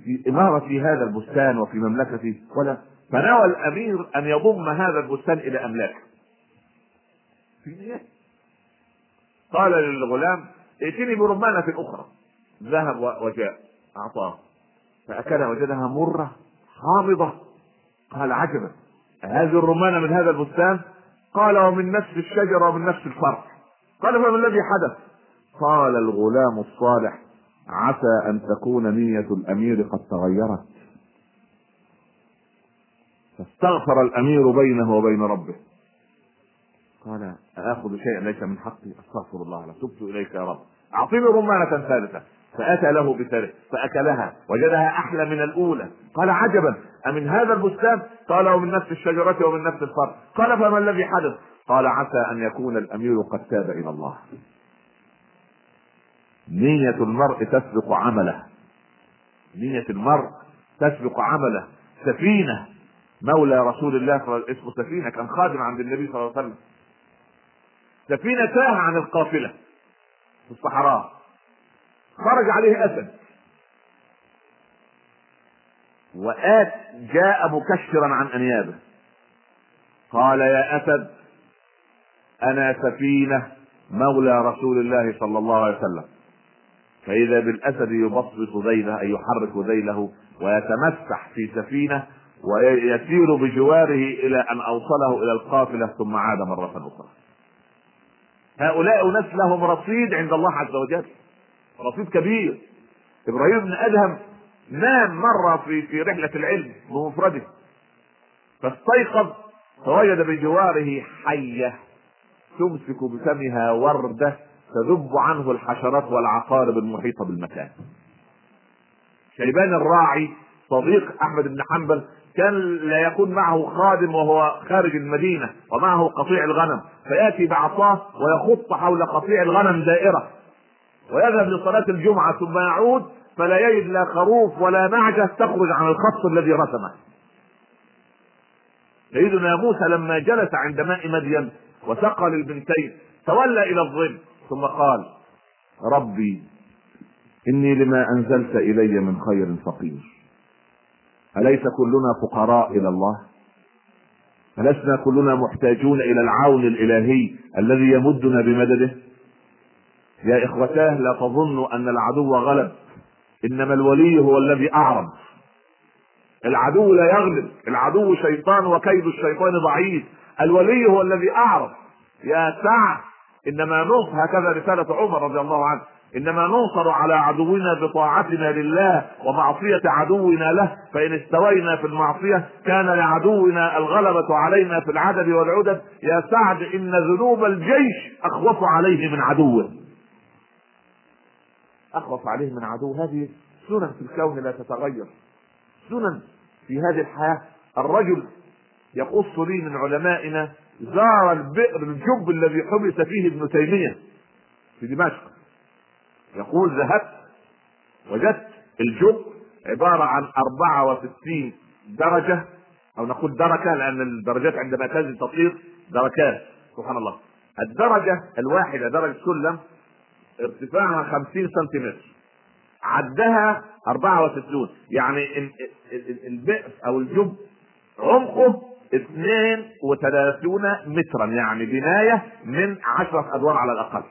في إمارة هذا البستان وفي مملكته ولا؟ فنوى الأمير أن يضم هذا البستان إلى أملاكه قال للغلام ائتني برمانة أخرى ذهب وجاء أعطاه. فأكلها وجدها مرة حامضة. قال عجبا هذه الرمانة من هذا البستان؟ قال ومن نفس الشجرة ومن نفس الفرع قال فما الذي حدث. قال الغلام الصالح عسى أن تكون نية الأمير قد تغيرت. فاستغفر الأمير بينه وبين ربه. قال اخذ شيئا ليس من حقي؟ أستغفر الله لا تبت إليك يا رب. اعطني رمانة ثالثة. فأتى له بثالث. فأكلها. وجدها أحلى من الأولى. قال عجبا. أمن هذا البستان؟ قال ومن نفس الشجرة ومن نفس الفرد قال فما الذي حدث؟ قال عسى أن يكون الأمير قد تاب إلى الله. نية المرء تسبق عمله. نية المرء تسبق عمله. سفينة. مولى رسول الله صلى الله عليه وسلم. اسمه سفينة. كان خادم عند النبي صلى الله عليه وسلم. سفينة تاه عن القافلة في الصحراء. خرج عليه أسد. وآت جاء مكشرا عن أنيابه. قال يا أسد أنا سفينة مولى رسول الله صلى الله عليه وسلم. فإذا بالأسد يبسط ذيله أي يحرك ذيله ويتمسح في سفينة ويسير بجواره إلى أن أوصله إلى القافلة ثم عاد مرة أخرى. هؤلاء أناس لهم رصيد عند الله عز وجل رصيد كبير. إبراهيم بن أدهم نام مرة في في رحلة العلم بمفرده فاستيقظ فوجد بجواره حية تمسك بفمها وردة تذب عنه الحشرات والعقارب المحيطة بالمكان. شيبان الراعي صديق أحمد بن حنبل كان لا يكون معه خادم وهو خارج المدينة ومعه قطيع الغنم فيأتي بعصاه ويخط حول قطيع الغنم دائرة. ويذهب لصلاة الجمعة ثم يعود فلا يجد لا خروف ولا نعجه تخرج عن الخط الذي رسمه. سيدنا موسى لما جلس عند ماء مدين وسقى للبنتين تولى إلى الظل. ثم قال ربي إني لما أنزلت إلي من خير فقير. أليس كلنا فقراء إلى الله؟ ألسنا كلنا محتاجون إلى العون الإلهي الذي يمدنا بمدده؟ يا إخوتاه لا تظنوا أن العدو غلب إنما الولي هو الذي أعرض. العدو لا يغلب العدو شيطان وكيد الشيطان ضعيف الولي هو الذي أعرض. يا سعد إنما نصر هكذا رسالة عمر رضي الله عنه إنما ننصر على عدونا بطاعتنا لله ومعصية عدونا له فإن استوينا في المعصية كان لعدونا الغلبة علينا في العدد والعدد. يا سعد إن ذنوب الجيش أخوف عليه من عدوه أخوف عليه من عدو. هذه سنن في الكون لا تتغير. سنن في هذه الحياة. الرجل يقص لي من علمائنا زار البئر الجب الذي حبس فيه ابن تيمية في دمشق. يقول ذهبت وجدت الجب عبارة عن 64 درجة أو نقول دركة لأن الدرجات عندما تنزل تطير دركات سبحان الله. الدرجة الواحدة درجة سلم ارتفاعها 50 سنتيمتر. عدها 64 يعني البئر أو الجب عمقه اثنين وثلاثون مترا يعني بناية من عشرة أدوار على الأقل.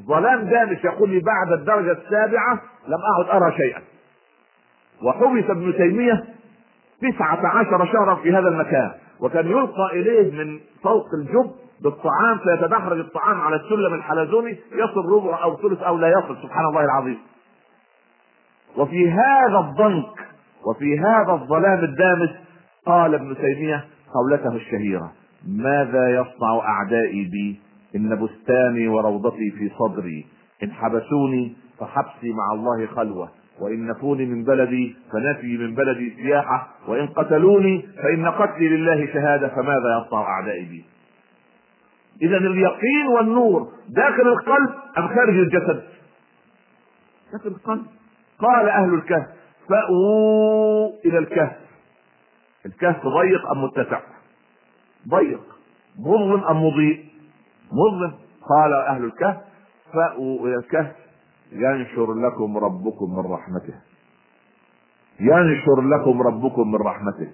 ظلام دامش يقول لي بعد الدرجة السابعة لم أعد أرى شيئا. وحبس ابن تيمية تسعة عشر شهرا في هذا المكان وكان يلقى إليه من فوق الجب بالطعام فيتدحرج الطعام على السلم الحلزوني يصل ربع أو ثلث أو لا يصل سبحان الله العظيم. وفي هذا الضنك وفي هذا الظلام الدامس قال ابن تيمية قولته الشهيرة ماذا يصنع أعدائي بي إن بستاني وروضتي في صدري؟ إن حبسوني فحبسي مع الله خلوة وإن نفوني من بلدي فنفي من بلدي سياحة وإن قتلوني فإن قتلي لله شهادة فماذا يصنع أعدائي بي؟ إذا اليقين والنور داخل القلب أم خارج الجسد؟ داخل القلب. قال أهل الكهف فأووا إلى الكهف. الكهف ضيق أم متسع؟ ضيق. مظلم أم مضيء؟ مظلم. قال أهل الكهف فأووا إلى الكهف. ينشر لكم ربكم من رحمته. ينشر لكم ربكم من رحمته.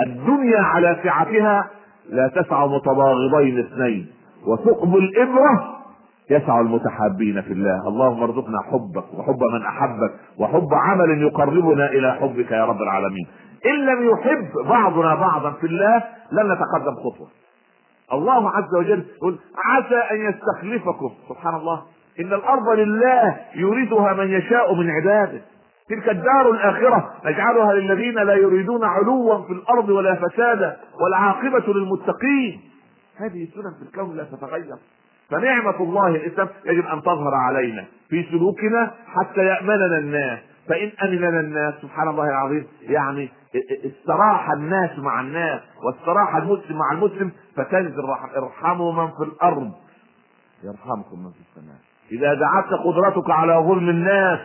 الدنيا على سعتها لا تسع متباغضين اثنين. وثقب الإبرة يسع المتحابين في الله. اللهم ارزقنا حبك وحب من أحبك وحب عمل يقربنا إلى حبك يا رب العالمين. إن لم يحب بعضنا بعضا في الله لن نتقدم خطوة. الله عز وجل يقول عسى أن يستخلفكم. سبحان الله. إن الأرض لله يريدها من يشاء من عباده. تلك الدار الآخرة نجعلها للذين لا يريدون علوا في الأرض ولا فسادا والعاقبة للمتقين. هذه سنن في الكون لا تتغير. فنعمة الله الإسلام يجب أن تظهر علينا في سلوكنا حتى يأمننا الناس. فإن أمننا الناس سبحان الله العظيم يعني استراح الناس مع الناس واستراح المسلم مع المسلم فتنزل ارحموا من في الأرض. يرحمكم من في السماء. إذا دعتك قدرتك على ظلم الناس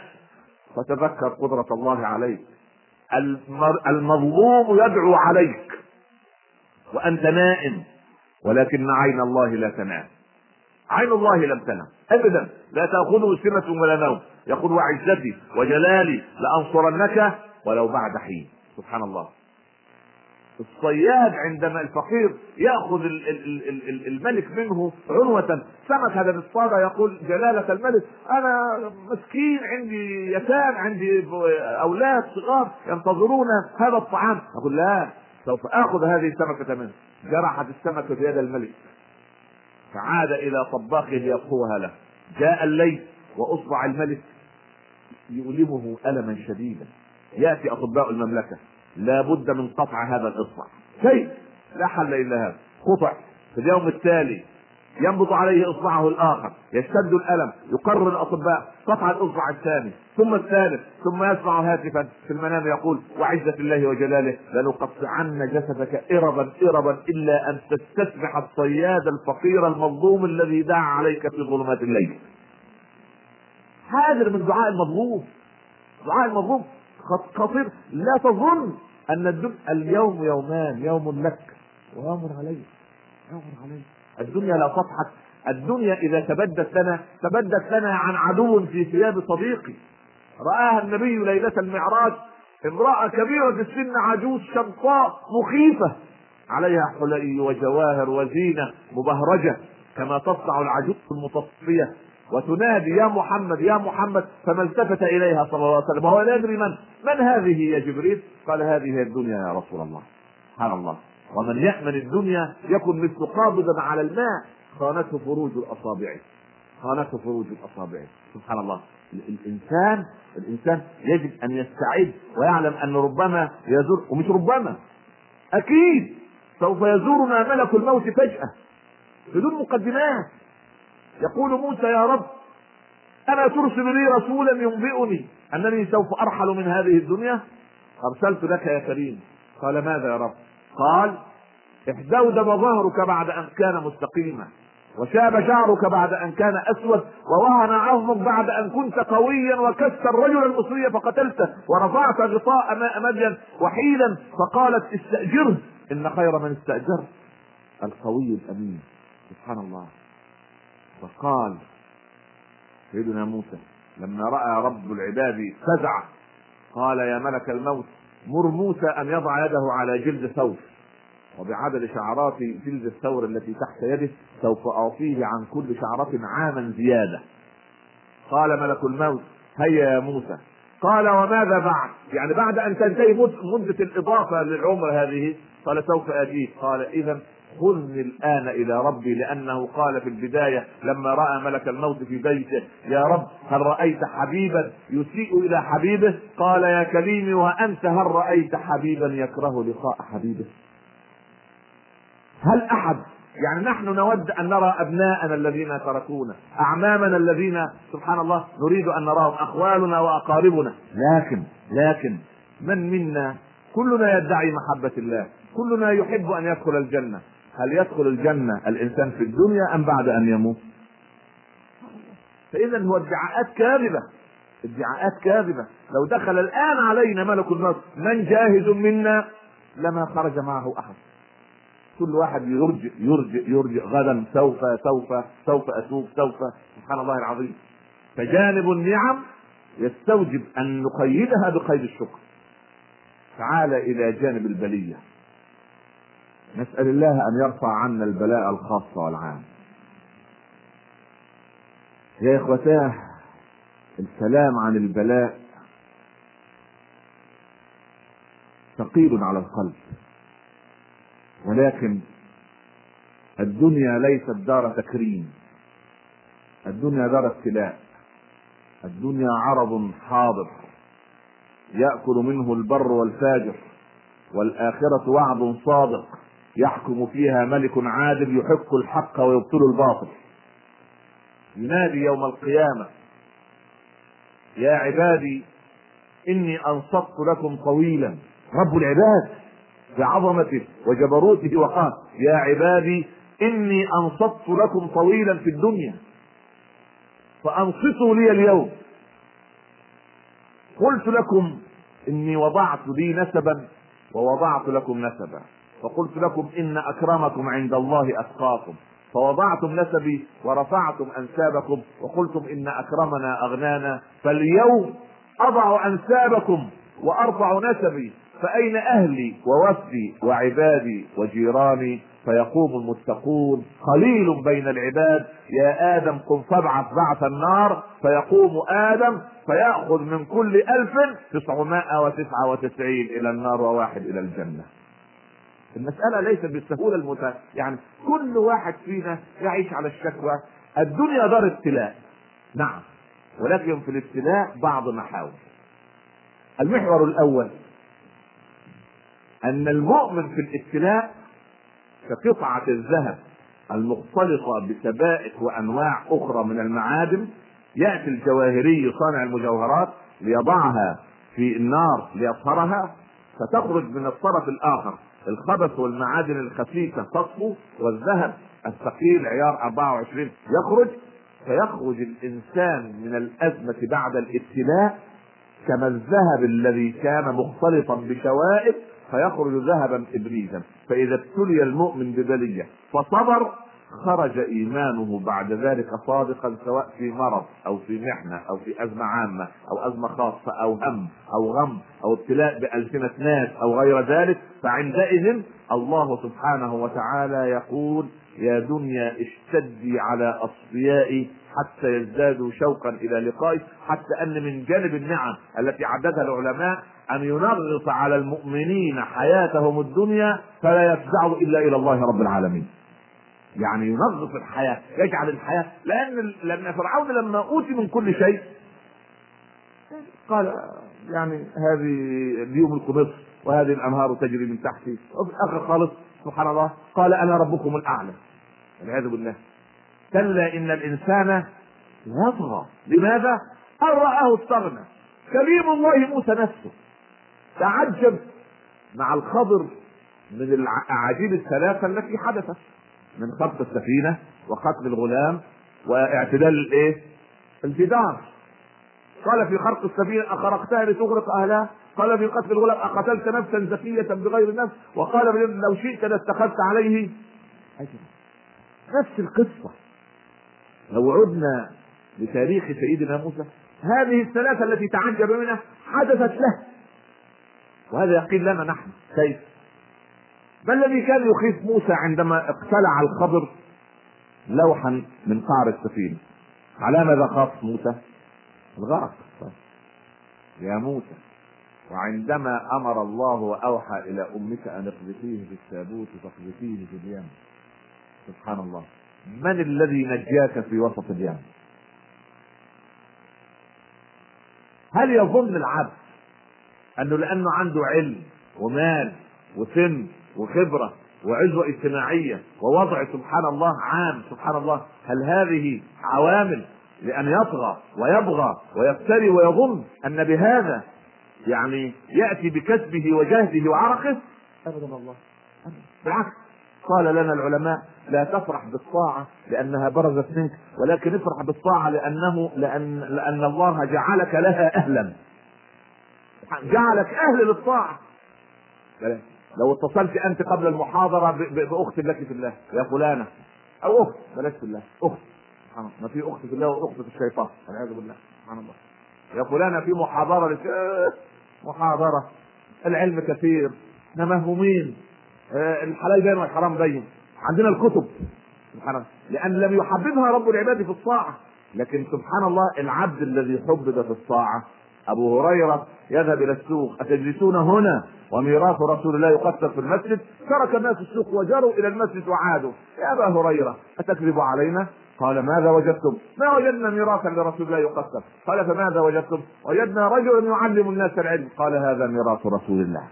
فتذكر قدرة الله عليك. المظلوم يدعو عليك. وأنت نائم ولكن عين الله لا تنام عين الله لم تنم. ابدا. لا تأخذه سنة ولا نوم. يقول وعزتي وجلالي لأنصرنك ولو بعد حين. سبحان الله. الصياد عندما الفقير يأخذ الملك منه عنوة. سمك هذا بالصادة يقول جلالة الملك. أنا مسكين عندي يتام عندي أولاد صغار ينتظرون هذا الطعام. يقول لا سوف آخذ هذه السمكة منه. جرحت السمكة في يد الملك. فعاد إلى طباخه ليطهوها له. جاء الليل وأصبع الملك يؤلمه ألما شديدا. يأتي أطباء المملكة. لا بد من قطع هذا الإصبع. شيء! لا حل إلا هذا. قطع في اليوم التالي ينبض عليه إصبعه الآخر يشتد الألم يقرر الأطباء. قطع الأصبع الثاني ثم الثالث ثم يسمع هاتفا في المنام يقول وعزة الله وجلاله لنقطعن جسدك اربا اربا إلا أن تستسبح الصياد الفقير المظلوم الذي دعا عليك في ظلمات الليل. حاذر من دعاء المظلوم. دعاء المظلوم خطير. لا تظن أن اليوم يومان يوم لك ويوم عليك يوم عليك. الدنيا لا تضحك الدنيا إذا تبدت لنا تبدت لنا عن عدو في ثياب صديقي. رآها النبي ليلة المعراج امرأة كبيرة في السن عجوز شمطاء مخيفة. عليها حلي وجواهر وزينة مبهرجة كما تصنع العجوز المتصفية. وتنادي يا محمد يا محمد فما التفت إليها صلى الله عليه وسلم؟ وهو لا يدري من. من هذه يا جبريل؟ قال هذه هي الدنيا يا رسول الله. سبحان الله. ومن يأمن الدنيا يكن مثل قابضا على الماء خانته فروج الأصابع. خانته فروج الأصابع. سبحان الله. الإنسان الإنسان يجب أن يستعد ويعلم أن ربما يزور ومش ربما أكيد سوف يزورنا ملك الموت فجأة. بدون مقدمات. يقول موسى يا رب أنا ترسل لي رسولا ينبئني أنني سوف أرحل من هذه الدنيا؟ ارسلت لك يا كريم. قال ماذا يا رب؟ قال احدودب ظهرك بعد أن كان مستقيما وشاب شعرك بعد أن كان أسود ووهن عظمك بعد أن كنت قويا وكست الرجل المصري فقتلته ورفعت غطاء ماء مدين وحيلا فقالت استأجره. إن خير من استأجر القوي الأمين. سبحان الله. فقال سيدنا موسى لما رأى رب العباد فزع قال يا ملك الموت مر موسى أن يضع يده على جلد ثوب وبعدد شعرات جلد الثور التي تحت يده سوف أعطيه عن كل شعرة عاما زيادة. قال ملك الموت هيا يا موسى. قال وماذا بعد؟ يعني بعد أن تنتهي مدة الإضافة للعمر هذه؟ قال سوف أجيب. قال إذا خذني الآن إلى ربي لأنه قال في البداية لما رأى ملك الموت في بيته يا رب هل رأيت حبيبا يسيء إلى حبيبه؟ قال يا كريمي وأنت هل رأيت حبيبا يكره لقاء حبيبه؟ هل أحد يعني نحن نود أن نرى أبناءنا الذين تركونا أعمامنا الذين سبحان الله نريد أن نراهم أخوالنا وأقاربنا. لكن لكن من منا كلنا يدعي محبة الله كلنا يحب أن يدخل الجنة. هل يدخل الجنة الإنسان في الدنيا أم بعد أن يموت؟ فإذا هو ادعاءات كاذبة ادعاءات كاذبة. لو دخل الآن علينا ملك الموت من جاهز منا؟ لما خرج معه أحد. كل واحد يرجئ يرجئ يرجئ غدا سوف سوف سوف اتوب سوف. سبحان الله العظيم. فجانب النعم يستوجب أن نقيدها بقيد الشكر. تعال إلى جانب البلية. نسأل الله أن يرفع عنا البلاء الخاص والعام. يا إخوتاه السلام عن البلاء ثقيل على القلب ولكن الدنيا ليست دار تكريم الدنيا دار ابتلاء الدنيا عرض حاضر يأكل منه البر والفاجر والآخرة وعد صادق. يحكم فيها ملك عادل يحق الحق ويبطل الباطل. ينادي يوم القيامة يا عبادي إني انصت لكم طويلا. رب العباد بعظمته وجبروته وقال يا عبادي إني انصت لكم طويلا في الدنيا فأنصتوا لي اليوم. قلت لكم إني وضعت لي نسبا ووضعت لكم نسبا. فقلت لكم إن أكرمكم عند الله أتقاكم فوضعتم نسبي ورفعتم أنسابكم وقلتم إن أكرمنا أغنانا فاليوم أضع أنسابكم وأرفع نسبي فأين أهلي ووفدي وعبادي وجيراني؟ فيقوم المتقون قليل بين العباد يا آدم قم فابعث بعث النار فيقوم آدم فيأخذ من كل ألف تسعمائة وتسعة وتسعين إلى النار وواحد إلى الجنة. المسألة ليست بالسهولة المت... يعني كل واحد فينا يعيش على الشكوى. الدنيا دار ابتلاء. نعم. ولكن في الابتلاء بعض محاور. المحور الأول أن المؤمن في الابتلاء كقطعة الذهب المختلطة بسبائك وأنواع أخرى من المعادن يأتي الجواهري صانع المجوهرات ليضعها في النار ليطهرها فتخرج من الطرف الآخر. الخبث والمعادن الخفيفة تصفو والذهب الثقيل عيار 24 يخرج فيخرج الإنسان من الأزمة بعد الابتلاء كما الذهب الذي كان مختلطا بشوائب فيخرج ذهبا ابليسا فإذا ابتلي المؤمن ببلية فصبر خرج إيمانه بعد ذلك صادقا سواء في مرض أو في محنه أو في أزمة عامة أو أزمة خاصة أو هم أو غم أو ابتلاء بألسنة ناس أو غير ذلك فعندئذ الله سبحانه وتعالى يقول يا دنيا اشتدي على أصفيائي حتى يزدادوا شوقا إلى لقائي حتى أن من جانب النعم التي عددها العلماء أن ينغص على المؤمنين حياتهم الدنيا فلا يفزعوا إلا إلى الله رب العالمين. يعني ينظف الحياة يجعل الحياة. لأن لأن فرعون لما أوتي من كل شيء قال يعني هذه اليوم القدس وهذه الأنهار تجري من تحتي وفي الآخر خالص سبحان الله قال أنا ربكم الأعلى. والعياذ بالله. كلا إن الإنسان يطغى لماذا؟ ان رآه استغنى كريم الله موسى نفسه. تعجب مع الخضر من الاعاجيب الثلاثه التي حدثت. من خرق السفينة وقتل الغلام واعتدال الايه؟ الجدار. قال في خرق السفينة أخرقتها لتغرق أهلها؟ قال في قتل الغلام أقتلت نفسا زكية بغير نفس؟ وقال لو شئت لاتخذت عليه أجل. نفس القصة. لو عدنا لتاريخ سيدنا موسى هذه الثلاثة التي تعجب منها حدثت له. وهذا يقين لنا نحن كيف؟ ما الذي كان يخيف موسى عندما اقتلع الخضر لوحا من قعر السفينة؟ على ماذا خاف موسى؟ الغرق يا موسى وعندما أمر الله وأوحى إلى أمك أن اقذفيه في التابوت فاقذفيه في اليم سبحان الله. من الذي نجاك في وسط اليم هل يظن العبد أنه لأنه عنده علم ومال وسن وخبرة وعزوة اجتماعية ووضع سبحان الله عام سبحان الله هل هذه عوامل لأن يطغى ويبغى ويفتري ويظن أن بهذا يعني يأتي بكسبه وجهده وعرقه؟ أبدا الله بالعكس. قال لنا العلماء لا تفرح بالطاعة لأنها برزت منك ولكن افرح بالطاعة لأنه لأن لأن الله جعلك لها أهلا. جعلك أهل للطاعة. لو اتصلت أنت قبل المحاضرة بأخت لك في الله. يا فلانة. أو أخت. بلاش في الله. أخت. سبحان الله. ما في أخت في الله وأخت في الشيطان. والعياذ بالله. سبحان الله. يا فلانة في محاضرة لك. محاضرة. العلم كثير. مهمومين. آه، الحلال باين والحرام باين عندنا الكتب. سبحان الله. لأن لم يحببها رب العباد في الطاعة. لكن سبحان الله العبد الذي حبب في الطاعة أبو هريرة يذهب إلى السوق. أتجلسون هنا؟ وميراث رسول الله يقتل في المسجد. ترك الناس السوق وجروا إلى المسجد وعادوا. يا أبا هريرة أتكذب علينا؟ قال ماذا وجدتم؟ ما وجدنا ميراثا لرسول الله يقتل قال فماذا وجدتم؟ وجدنا رجلا يعلم الناس العلم. قال هذا ميراث رسول الله.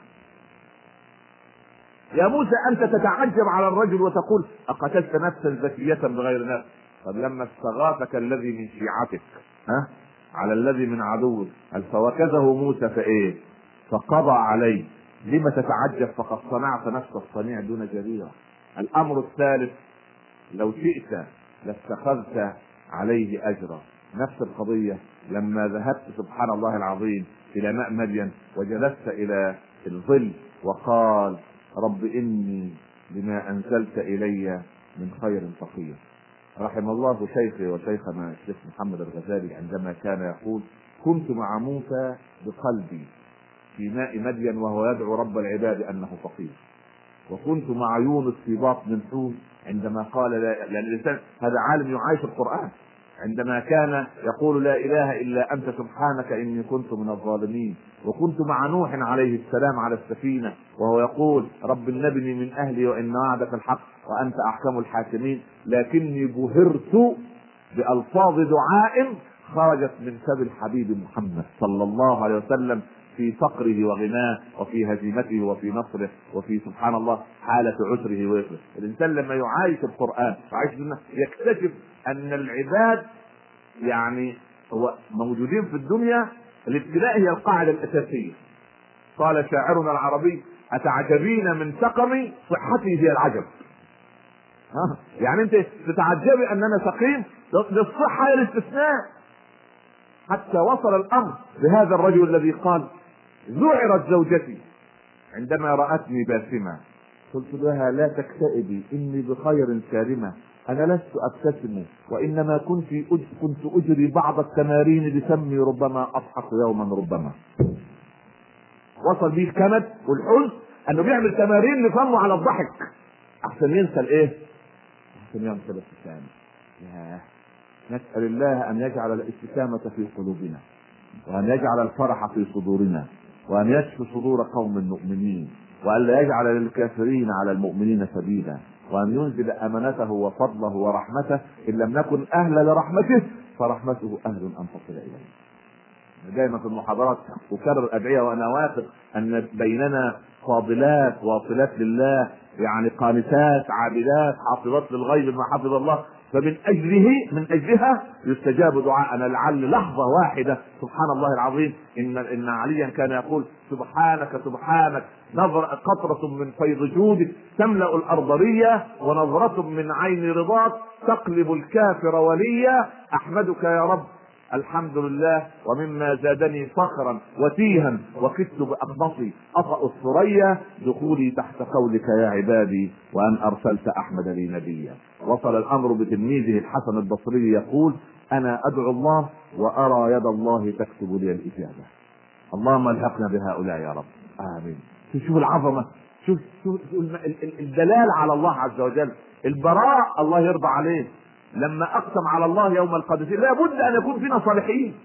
يا موسى أنت تتعجب على الرجل وتقول أقتلت نفسا زكية بغير نفس؟ طب لما استغاثك الذي من شيعتك. ها؟ على الذي من عدوك قال فوكزه موسى فإيه؟ فقضى عليه لما تتعجب؟ فقد صنعت نفس الصنيع دون جريرة. الأمر الثالث لو شئت لاتخذت عليه أجرا. نفس القضية. لما ذهبت سبحان الله العظيم إلى ماء مدين وجلست إلى الظل وقال رب إني لما أنزلت إلي من خير فقير. رحم الله شيخي وشيخنا الشيخ محمد الغزالي عندما كان يقول كنت مع موسى بقلبي في ماء مدين وهو يدعو رب العباد أنه فقير. وكنت مع يونس في باطن الحوت عندما قال لا لأن الإنسان هذا عالم يعايش القرآن. عندما كان يقول لا إله إلا أنت سبحانك إني كنت من الظالمين وكنت مع نوح عليه السلام على السفينة وهو يقول رب نبني من أهلي وإن وعدك الحق وأنت أحكم الحاكمين لكني بهرت بألفاظ دعاء خرجت من فم الحبيب محمد صلى الله عليه وسلم في فقره وغناه وفي هزيمته وفي نصره وفي سبحان الله حالة عسره ويسره. الإنسان لما يعايش القرآن يكتشف أن العباد يعني هو موجودين في الدنيا الابتلاء هي القاعدة الأساسية. قال شاعرنا العربي أتعجبين من سقمي صحتي هي العجب. ها؟ يعني أنت تتعجبي ان أنا سقيم للصحة هي الاستثناء. حتى وصل الأمر بهذا الرجل الذي قال ذعرت زوجتي عندما رأتني باسمة. قلت لها لا تكتئبي إني بخير سالمة أنا لست أبتسم وإنما كنت كنت أجري بعض التمارين لسمي ربما أضحك يوما ربما. وصل بيه الكمد والحزن إنه بيعمل تمارين لفمه على الضحك. أحسن ينسى الإيه؟ أحسن ينسى الابتسامه نسأل الله أن يجعل الابتسامه في قلوبنا وأن يجعل الفرح في صدورنا وأن يشفي صدور قوم مؤمنين وأن لا يجعل للكافرين على المؤمنين سبيلا. وأن ينزل أمانته وفضله ورحمته إن لم نكن أهلا لرحمته فرحمته أهل أن تصل إليه. دائما في المحاضرات أكرر أدعية وأنا واثق أن بيننا فاضلات واصلات لله يعني قانتات عابدات حافظات للغيب ما حفظ الله. فمن أجله من أجلها يستجاب دعاءنا. لعل لحظة واحدة. سبحان الله العظيم. إن إن عليا كان يقول سبحانك سبحانك. نظر قطرة من فيض جودك تملأ الأرض ريا ونظرة من عين رضاك تقلب الكافر وليا. أحمدك يا رب. الحمد لله ومما زادني فخرا وتيها وكدت باقبطي اطأ الثريا دخولي تحت قولك يا عبادي وأن أرسلت أحمد لي نبيا. وصل الأمر بتلميذه الحسن البصري يقول أنا أدعو الله وأرى يد الله تكتب لي الإجابة. اللهم الحقنا بهؤلاء يا رب. آمين. شوف العظمة. شوف شوف الدلال على الله عز وجل. البراء الله يرضى عليه. لما أقسم على الله يوم القادسين لابد أن يكون فينا صالحين.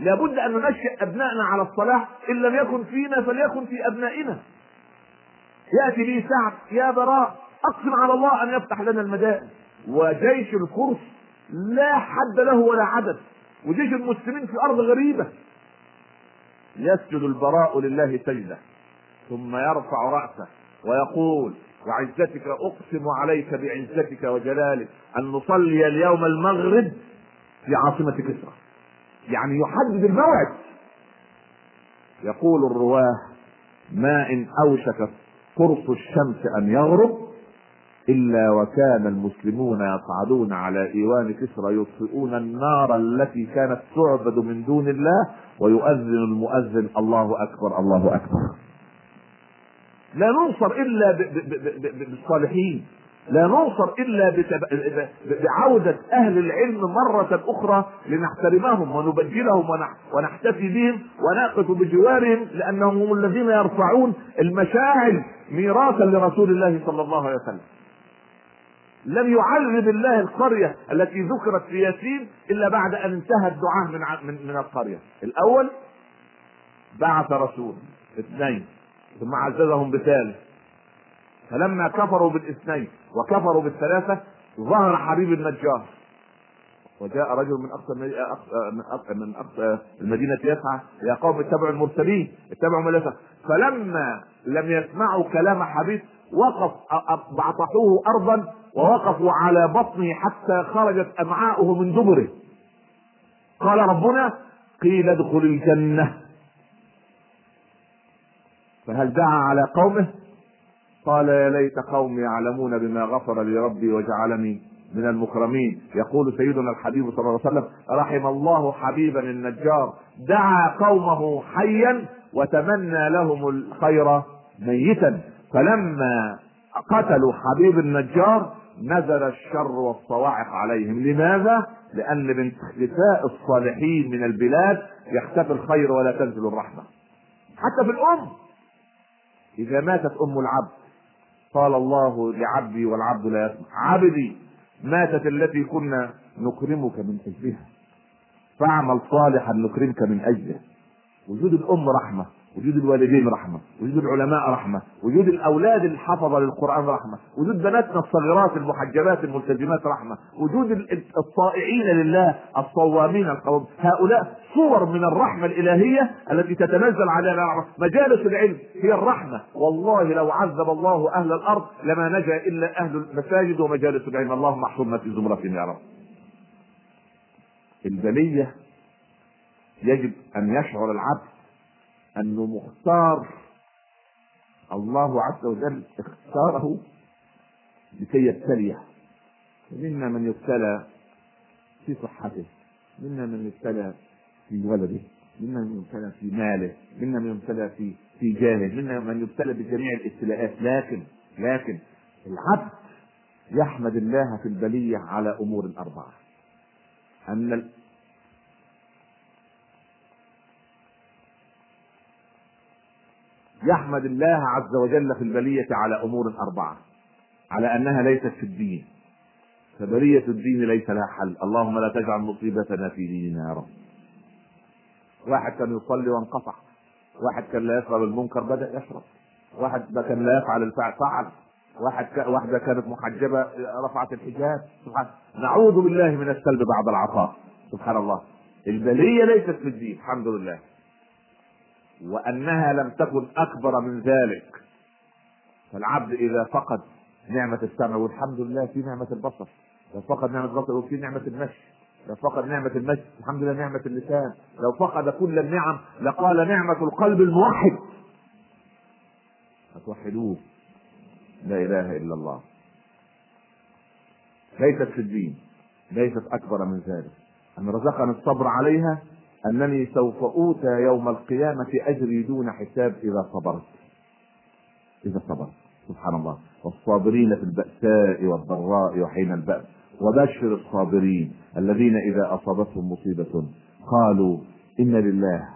لابد أن ننشئ ابنائنا على الصلاح إن لم يكن فينا فليكن في أبنائنا. يأتي لي سعد يا براء أقسم على الله أن يفتح لنا المدائن. وجيش الفرس لا حد له ولا عدد. وجيش المسلمين في أرض غريبة. يسجد البراء لله سجدة ثم يرفع رأسه ويقول وعزتك أقسم عليك بعزتك وجلالك أن نصلي اليوم المغرب في عاصمة كسرى يعني يحدد الموعد. يقول الرواة ما إن أوشك قرص الشمس أن يغرب إلا وكان المسلمون يصعدون على إيوان كسرى يطفئون النار التي كانت تعبد من دون الله ويؤذن المؤذن الله أكبر الله أكبر. لا ننصر إلا بالصالحين. لا ننصر إلا بعودة أهل العلم مرة أخرى لنحترمهم ونبجلهم ونحتفي بهم ونقف بجوارهم لأنهم هم الذين يرفعون المشاعل ميراثا لرسول الله صلى الله عليه وسلم. لم يعذب الله القرية التي ذكرت في ياسين إلا بعد أن انتهى الدعاء من من القرية. الأول بعث رسول اثنين. ثم عززهم بثالث. فلما كفروا بالاثنين وكفروا بالثلاثة ظهر حبيب النجار. وجاء رجل من أقصى من اقصى من أقصى المدينة يسعى يا قوم اتبعوا المرسلين اتبعوا من فلما لم يسمعوا كلام حبيب وقف بعطحوه ارضا ووقفوا على بطنه حتى خرجت أمعاؤه من دبره. قال ربنا قيل ادخل الجنة. فهل دعا على قومه؟ قال يا ليت قومي يعلمون بما غفر لي ربي وجعلني من المكرمين. يقول سيدنا الحبيب صلى الله عليه وسلم رحم الله حبيبا النجار. دعا قومه حيا وتمنى لهم الخير ميتا. فلما قتلوا حبيب النجار نزل الشر والصواعق عليهم. لماذا؟ لأن من اختفاء الصالحين من البلاد يختفي الخير ولا تنزل الرحمة. حتى في الأم. إذا ماتت أم العبد قال الله لعبدي والعبد لا يسمع. عبدي ماتت التي كنا نكرمك من أجلها. فاعمل صالحا نكرمك من اجله وجود الأم رحمة وجود الوالدين رحمة وجود العلماء رحمة وجود الأولاد الحفظة للقرآن رحمة وجود بناتنا الصغيرات المحجبات الملتزمات رحمة وجود الطائعين لله الصوامين القوم. هؤلاء صور من الرحمة الإلهية التي تتنزل على الرحمة مجالس العلم هي الرحمة. والله لو عذب الله أهل الأرض لما نجا إلا أهل المساجد ومجالس العلم. اللهم احفظنا في زمرتهم يا رب. البلية يجب أن يشعر العبد أنه مختار. الله عز وجل اختاره لكي يبتليه. منا من يبتلى في صحته منا من يبتلى في ولده منا من يبتلى في ماله منا من يبتلى في في جاهه منا من يبتلى بجميع الابتلاءات. لكن لكن العبد يحمد الله في البلية على أمور أربعة أن يحمد الله عز وجل في البلية على أمور أربعة. على أنها ليست في الدين. فبلية الدين ليس لها حل. اللهم لا تجعل مصيبتنا في ديننا يا رب. واحد كان يصلي وانقطع. واحد كان لا يشرب المنكر بدأ يشرب. واحد كان لا يفعل الفعل فعل. واحد. واحدة كانت محجبة رفعت الحجاب. سبحان نعوذ بالله من السلب بعد العطاء سبحان الله. البلية ليست في الدين. الحمد لله. وأنها لم تكن أكبر من ذلك. فالعبد إذا فقد نعمة السمع والحمد لله في نعمة البصر. لو فقد نعمة البصر وفي نعمة المشي. لو فقد نعمة المشي الحمد لله نعمة اللسان. لو فقد كل النعم لقال نعمة القلب الموحد. فتوحدوه لا إله إلا الله. ليست في الدين. ليست أكبر من ذلك. أن رزقنا الصبر عليها أنني سوف أوتى يوم القيامة أجري دون حساب إذا صبرت. إذا صبرت. سبحان الله. والصابرين في البأساء والضراء وحين البأس. وبشر الصابرين الذين إذا أصابتهم مصيبة قالوا إنا لله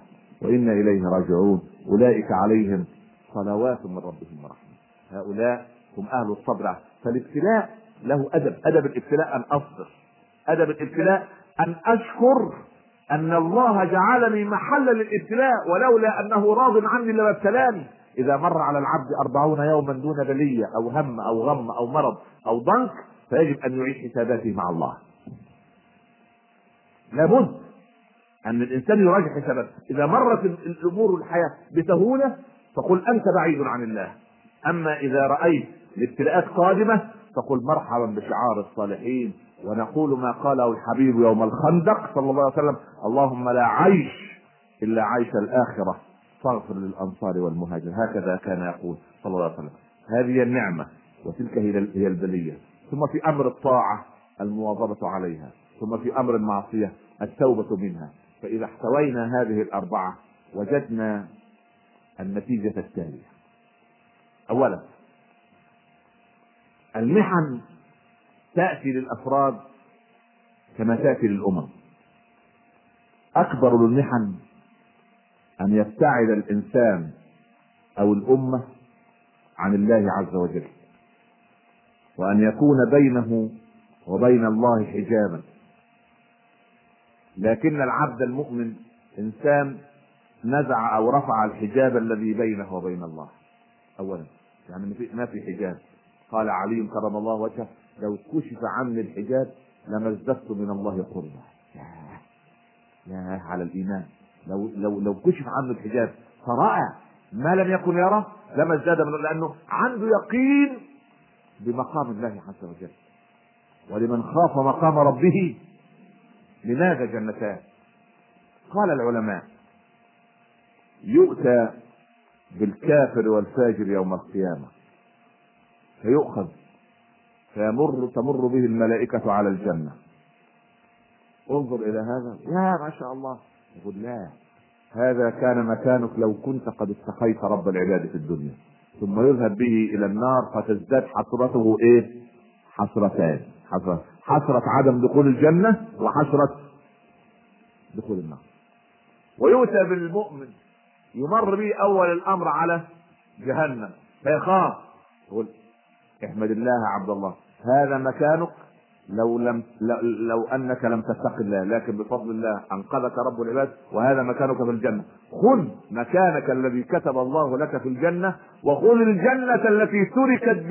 وإنا إليه راجعون. أولئك عليهم صلوات من ربهم ورحمة. هؤلاء هم أهل الصبر. فالابتلاء له أدب. أدب الابتلاء أن أصبر. أدب الابتلاء أن أشكر. أن الله جعلني محلا للإبتلاء ولولا أنه راض عني لما ابتلاني. إذا مر على العبد أربعون يوما دون بلية أو هم أو غم أو مرض أو ضنك فيجب أن يعيد حساباته مع الله. لابد أن الإنسان يراجع حساباته. إذا مرت الأمور الحياة بسهوله فقل أنت بعيد عن الله. أما إذا رأيت الابتلاءات قادمة فقل مرحبا بشعار الصالحين ونقول ما قاله الحبيب يوم الخندق صلى الله عليه وسلم اللهم لا عيش إلا عيش الآخرة فاغفر للأنصار والمهاجر هكذا كان يقول صلى الله عليه وسلم. هذه النعمة وتلك هي البلية. ثم في أمر الطاعة المواظبة عليها ثم في أمر المعصية التوبة منها. فإذا احتوينا هذه الأربعة وجدنا النتيجة التالية. اولا المحن تأتي للأفراد كما تأتي للأمم. أكبر المحن أن يبتعد الإنسان أو الأمة عن الله عز وجل وأن يكون بينه وبين الله حجابا. لكن العبد المؤمن إنسان نزع أو رفع الحجاب الذي بينه وبين الله. اولا يعني ما في حجاب. قال علي كرم الله وجهه. لو كشف عني الحجاب لما ازددت من الله قربا. يا على الإيمان. لو لو لو كشف عنه الحجاب فرأى ما لم يكن يرى لما ازداد منه لأنه عنده يقين بمقام الله عز وجل. ولمن خاف مقام ربه لماذا جنتان قال العلماء يؤتى بالكافر والفاجر يوم القيامة فيؤخذ فيمر تمر به الملائكة على الجنة. انظر إلى هذا. يا ما شاء الله. يقول لا. هذا كان مكانك لو كنت قد اتقيت رب العباد في الدنيا. ثم يذهب به إلى النار فتزداد حسرته إيه؟ حسرتان. حسرة. حسرة عدم دخول الجنة وحسرة دخول النار. ويؤتى بالمؤمن. يمر به أول الأمر على جهنم. فيخاف. يقول احمد الله عبد الله. هذا مكانك لو لم لو أنك لم تتق الله لكن بفضل الله أنقذك رب العباد وهذا مكانك في الجنة. خذ مكانك الذي كتب الله لك في الجنة وخذ الجنة التي تركت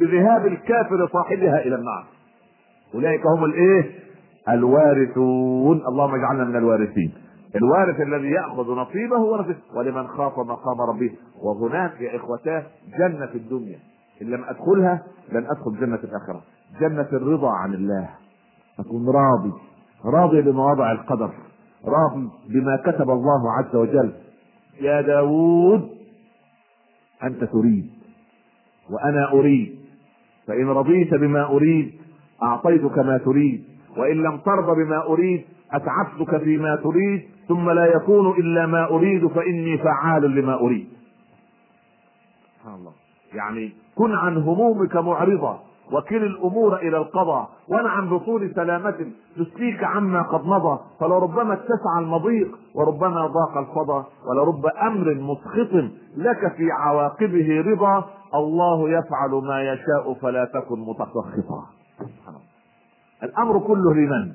بذهاب الكافر صاحبها إلى النار. أولئك هم الإيه؟ الوارثون. اللهم اجعلنا من الوارثين. الوارث الذي يأخذ نصيبه ورثه ولمن خاف مقام ربه. وهناك يا إخوتاه جنة في الدنيا. إن لم أدخلها لن أدخل جنة الآخرة. جنة الرضا عن الله. أكون راضي. راضي بمواضع القدر. راضي بما كتب الله عز وجل. يا داود أنت تريد. وأنا أريد. فإن رضيت بما أريد أعطيتك ما تريد. وإن لم ترضى بما أريد أتعبتك فيما تريد. ثم لا يكون إلا ما أريد فإني فعال لما أريد. سبحان الله. يعني كن عن همومك معرضا. وكل الأمور إلى القضاء. وانعم بطول سلامة تسليك عما قد مضى. فلربما اتسع المضيق وربما ضاق الفضا. ولرب أمر مسخط لك في عواقبه رضا. الله يفعل ما يشاء فلا تكن متسخطا الأمر كله لمن؟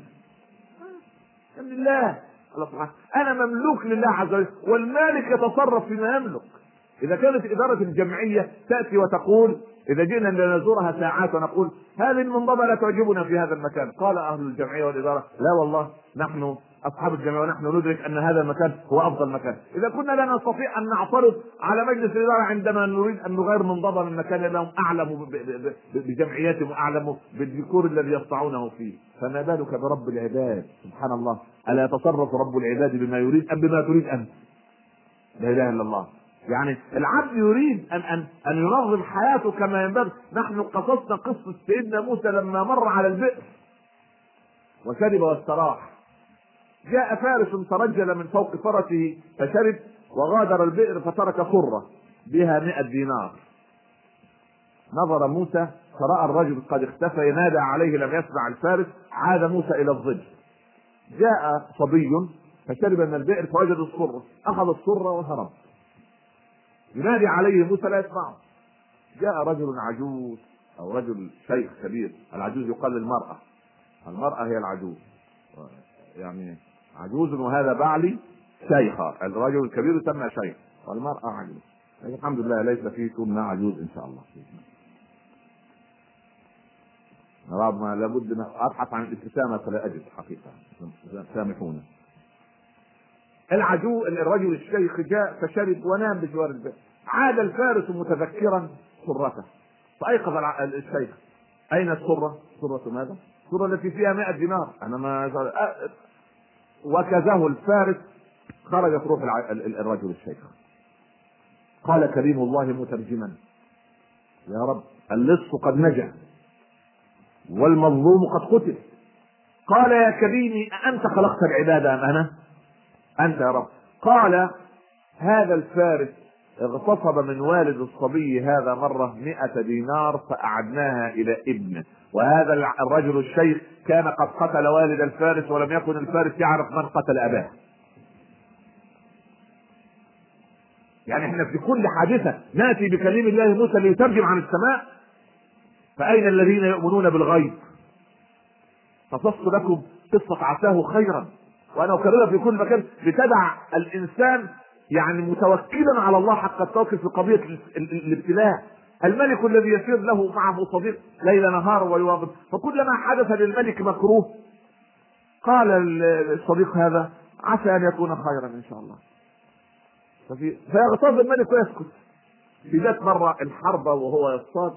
لله. الله سبحانه أنا مملوك لله عز وجل. والمالك يتصرف فيما يملك. إذا كانت اداره الجمعية تأتي وتقول إذا جئنا لنزورها ساعات ونقول هذه المنظمة لا تعجبنا في هذا المكان. قال أهل الجمعية والإدارة لا والله نحن أصحاب الجمعية ونحن ندرك أن هذا المكان هو أفضل مكان. إذا كنا لا نستطيع أن نعترض على مجلس الإدارة عندما نريد أن نغير منظمة من مكان لهم أعلم بجمعياتهم وأعلم بالديكور الذي يصنعونه فيه. فما بالك برب العباد؟ سبحان الله. ألا يتصرف رب العباد بما يريد أم بما تريد أنت؟ لا إله إلا الله. يعني العبد يريد ان ان أن ينظم حياته كما ينبغي. نحن قصصنا قصة سيدنا موسى لما مر على البئر وشرب واستراح. جاء فارس ترجل من فوق فرسه فشرب وغادر البئر فترك صرة بها مئة دينار. نظر موسى فرأى الرجل قد اختفى ينادى عليه لم يسمع الفارس عاد موسى إلى الظل جاء صبي فشرب من البئر فوجد الصرة أخذ الصرة وهرب ينادي عليه موسى لا يسمعه. جاء رجل عجوز أو رجل شيخ كبير. العجوز يقال للمرأة المرأة هي العجوز. يعني عجوز وهذا بعلي شيخة الرجل الكبير يسمى شيخ. والمرأة عجوز. الحمد لله ليس فيكم ما عجوز إن شاء الله. ما لابد ان أبحث عن الابتسامة فلا أجد حقيقة. سامحونا. العجوز الرجل الشيخ جاء فشرب ونام بجوار البئر عاد الفارس متذكرا سرته. فأيقظ الشيخ. أين السرة؟ سرة ماذا؟ السرة التي فيها 100 دينار. أنا ما وكزه الفارس. خرجت روح الرجل الشيخ. قال كريم الله مترجما. يا رب اللص قد نجا. والمظلوم قد قتل. قال يا كريمي أأنت خلقت العباد أم أنا؟ أنت يا رب. قال هذا الفارس اغتصب من والد الصبي هذا مرة مئة دينار فأعدناها إلى ابنه. وهذا الرجل الشيخ كان قد قتل والد الفارس ولم يكن الفارس يعرف من قتل أباه. يعني إحنا في كل حادثة نأتي بكلم الله موسى ليترجم عن السماء. فأين الذين يؤمنون بالغيب؟ قصصت لكم قصة عساه خيرا. وأنا أكررها في كل مكان لتدع الإنسان يعني متوكلا على الله حق التوكل في ال- الابتلاء. الملك الذي يسير له معه صديق ليل نهار ويواظب فكلما حدث للملك مكروه. قال ال- الصديق هذا عسى أن يكون خيرا إن شاء الله. ففي فيغتاظ الملك ويسكت. في ذات مرة الحرب وهو يصطاد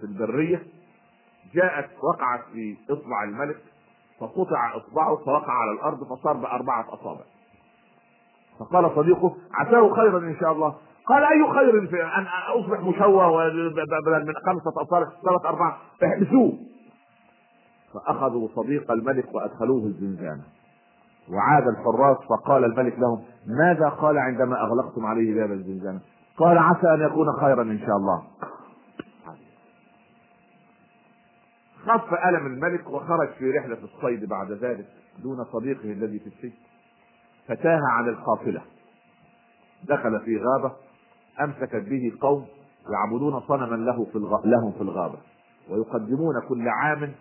في البرية جاءت وقعت في إصبع الملك. فقطع إصبعه فوقع على الأرض فصار بأربعة أصابع. فقال صديقه عساه خيرا إن شاء الله. قال أي خير في أن أصبح مشوه من خمسة أصابع ثلاث أربعة؟ احبسوه. فأخذوا صديق الملك وأدخلوه الزنزانة. وعاد الحراس فقال الملك لهم ماذا قال عندما أغلقتم عليه باب الزنزانة؟ قال عسى أن يكون خيرا إن شاء الله. خف ألم الملك وخرج في رحلة الصيد بعد ذلك دون صديقه الذي في السجن. فتاه عن القافلة. دخل في غابة أمسكت به قوم يعبدون صنما له في الغ... لهم في الغابة. ويقدمون كل عام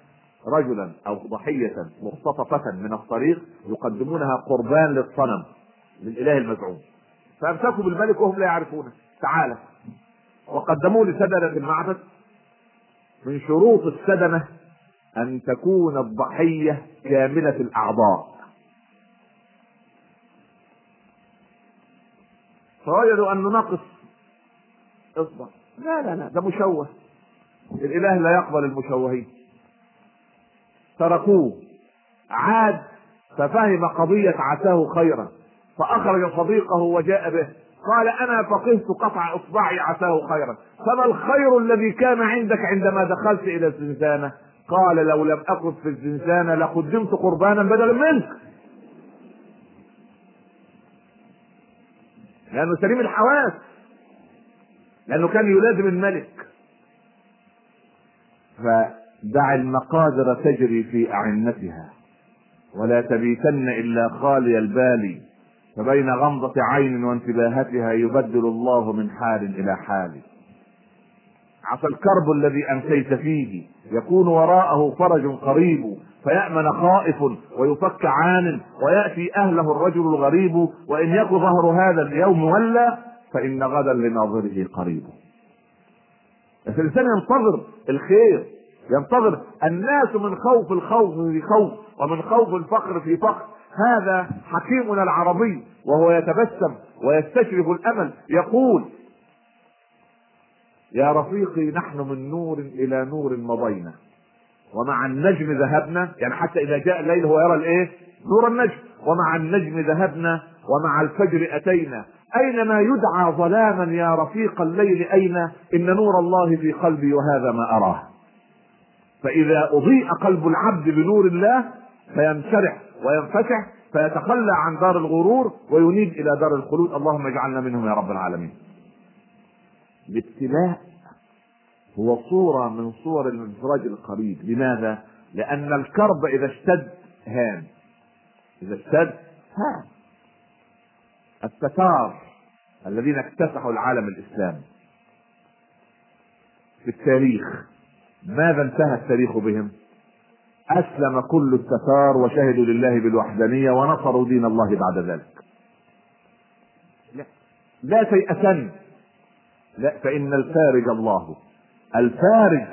رجلا أو ضحية مختطفه من الطريق يقدمونها قربان للصنم للاله المزعوم. فأمسكوا بالملك وهم لا يعرفونه. تعالى وقدموه لسدنة المعبد. من شروط السدنه أن تكون الضحية كاملة الأعضاء. فوجدوا انه ناقص اصبع لا لا لا ده مشوه. الإله لا يقبل المشوهين. تركوه. عاد ففهم قضية عساه خيرا. فأخرج صديقه وجاء به. قال أنا فقهت قطع إصبعي عساه خيرا. فما الخير الذي كان عندك عندما دخلت إلى الزنزانة؟ قال لو لم أكن في الزنزانة لقدمت قربانا بدلا منك لأنه سليم الحواس. لأنه كان يلازم الملك. فدع المقادر تجري في أعنتها. ولا تبيتن إلا خالي البال فبين غمضة عين وانتباهتها يبدل الله من حال إلى حال. عسى الكرب الذي أمسيت فيه يكون وراءه فرج قريب فيأمن خائف ويفك عان ويأتي أهله الرجل الغريب وإن يك ظهر هذا اليوم ولا فإن غدا لناظره قريب. الإنسان ينتظر الخير ينتظر الناس من خوف الخوف في خوف ومن خوف الفقر في فقر. هذا حكيمنا العربي وهو يتبسم ويستشرف الأمل يقول يا رفيقي نحن من نور إلى نور مضينا ومع النجم ذهبنا. يعني حتى إذا جاء الليل هو يرى الإيه؟ نور النجم. ومع النجم ذهبنا ومع الفجر أتينا. أينما يدعى ظلاما يا رفيق الليل أين؟ إن نور الله في قلبي وهذا ما أراه. فإذا أضيء قلب العبد بنور الله فينشرح وينفتح فيتخلى عن دار الغرور وينيب إلى دار الخلود. اللهم اجعلنا منهم يا رب العالمين. الابتلاء هو صورة من صور الانفراج القريب. لماذا؟ لأن الكرب إذا اشتد هان. إذا اشتد هان. التتار الذين اكتسحوا العالم الإسلامي في التاريخ. ماذا انتهى التاريخ بهم؟ أسلم كل التتار وشهدوا لله بالوحدانية ونصروا دين الله بعد ذلك. لا, لا تيأسن لا فإن الفارج الله. الفارج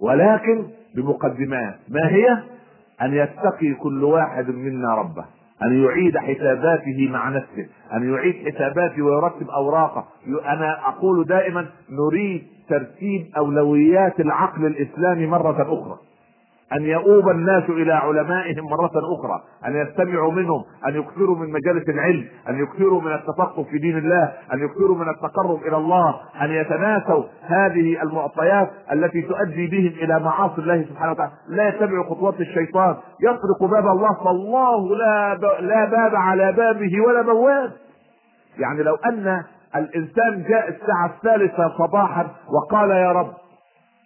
ولكن بمقدمات. ما هي؟ أن يتقي كل واحد منا ربه. أن يعيد حساباته مع نفسه. أن يعيد حساباته ويرتب أوراقه. أنا أقول دائما نريد ترتيب أولويات العقل الإسلامي مرة أخرى. أن يؤوب الناس إلى علمائهم مرة أخرى أن يستمعوا منهم أن يكثروا من مجالس العلم أن يكثروا من التفقه في دين الله أن يكثروا من التقرب إلى الله أن يتناسوا هذه المعطيات التي تؤدي بهم إلى معاصي الله سبحانه وتعالى. لا يتبعوا خطوات الشيطان. يطرق باب الله فالله لا. لا باب على بابه ولا بواب. يعني لو أن الإنسان جاء الساعة الثالثة صباحا وقال يا رب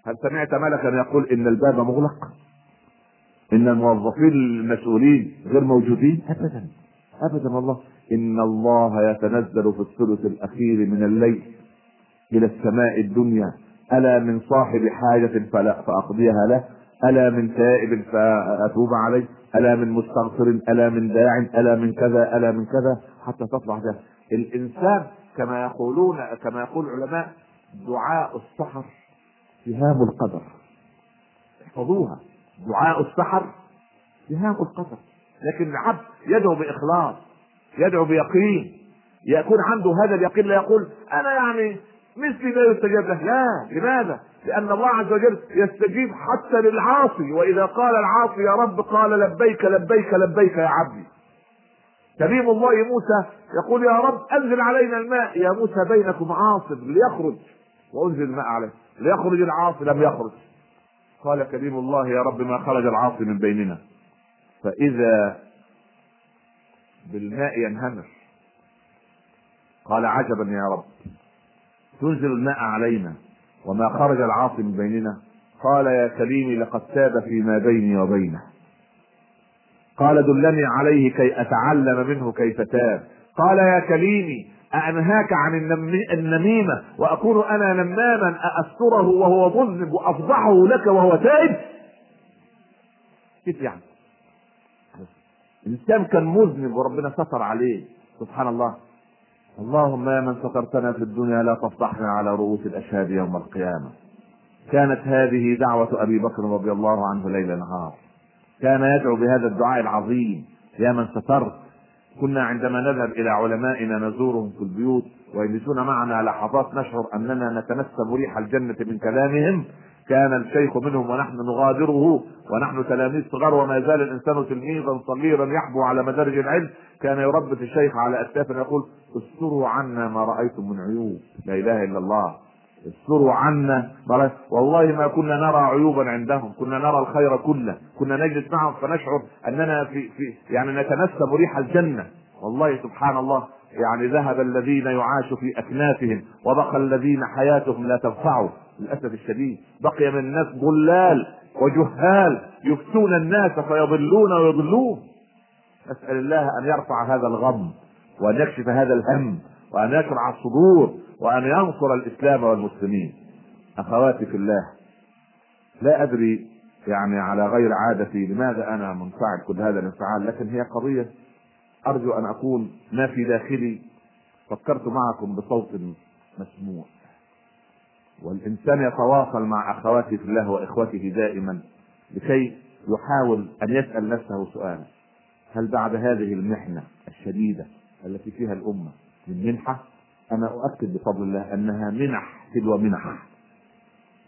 هل سمعت ملكا يقول إن الباب مغلق؟ إن الموظفين المسؤولين غير موجودين. ابدا. ابدا والله. إن الله يتنزل في الثلث الأخير من الليل إلى السماء الدنيا. ألا من صاحب حاجة فلا فأقضيها له. ألا من تائب فأتوب عليه. ألا من مستغفر ألا من داع ألا من كذا ألا من كذا. حتى تطلع ده الإنسان كما يقولون كما يقول العلماء دعاء السحر. سهام القدر. احفظوها. دعاء السحر سهام القدر لكن العبد يدعو بإخلاص يدعو بيقين. يكون عنده هذا اليقين لا يقول أنا يعني مثلي لا يستجاب له. لا لماذا؟ لأن الله عز وجل يستجيب حتى للعاصي. وإذا قال العاصي يا رب قال لبيك لبيك لبيك يا عبدي. كريم الله موسى يقول يا رب أنزل علينا الماء. يا موسى بينكم عاصف ليخرج. وأنزل الماء عليه. ليخرج العاصي لم يخرج. قال كريم الله يا رب ما خرج العاصي من بيننا. فإذا بالماء ينهمر. قال عجبا يا رب. تنزل الماء علينا وما خرج العاصي من بيننا. قال يا كريمي لقد تاب فيما بيني وبينه. قال دلني عليه كي أتعلم منه كيف تاب. قال يا كريمي أأنهاك عن النم- النميمة وأكون أنا نماما أأستره وهو مذنب وأفضحه لك وهو تائب؟ كيف يعني؟ الإنسان كان مذنب وربنا ستر عليه سبحان الله اللهم يا من سترتنا في الدنيا لا تفضحنا على رؤوس الأشهاد يوم القيامة كانت هذه دعوة أبي بكر رضي الله عنه ليل نهار كان يدعو بهذا الدعاء العظيم يا من سترت كنا عندما نذهب إلى علمائنا نزورهم في البيوت ويجلسون معنا لحظات نشعر أننا نتنسم ريح الجنة من كلامهم. كان الشيخ منهم ونحن نغادره ونحن تلاميذ صغار وما زال الإنسان تلميذا صغيرا يحبو على مدارج العلم. كان يربط الشيخ على أكتافنا يقول استروا عنا ما رأيتم من عيوب. لا إله إلا الله. استروا عنا. مرة. والله ما كنا نرى عيوبا عندهم. كنا نرى الخير كله. كنا نجلس معهم فنشعر أننا في, في يعني نتنسم ريح الجنة. والله سبحان الله يعني ذهب الذين يعاش في أكنافهم وبقى الذين حياتهم لا تنفعه. للأسف الشديد. بقي من الناس ضلال وجهال يفتون الناس فيضلون ويضلون. نسأل الله أن يرفع هذا الغم وأن يكشف هذا الهم وأن يشرع الصدور. وأن ينصر الإسلام والمسلمين. أخواتي في الله لا أدري يعني على غير عادتي لماذا أنا منفعل كل هذا الانفعال لكن هي قضية. أرجو أن أكون ما في داخلي. فكرت معكم بصوت مسموع. والإنسان يتواصل مع اخواته في الله وإخوته دائما لكي يحاول أن يسأل نفسه سؤالا. هل بعد هذه المحنة الشديدة التي فيها الأمة من منحة؟ أنا أؤكد بفضل الله أنها منح تلو منح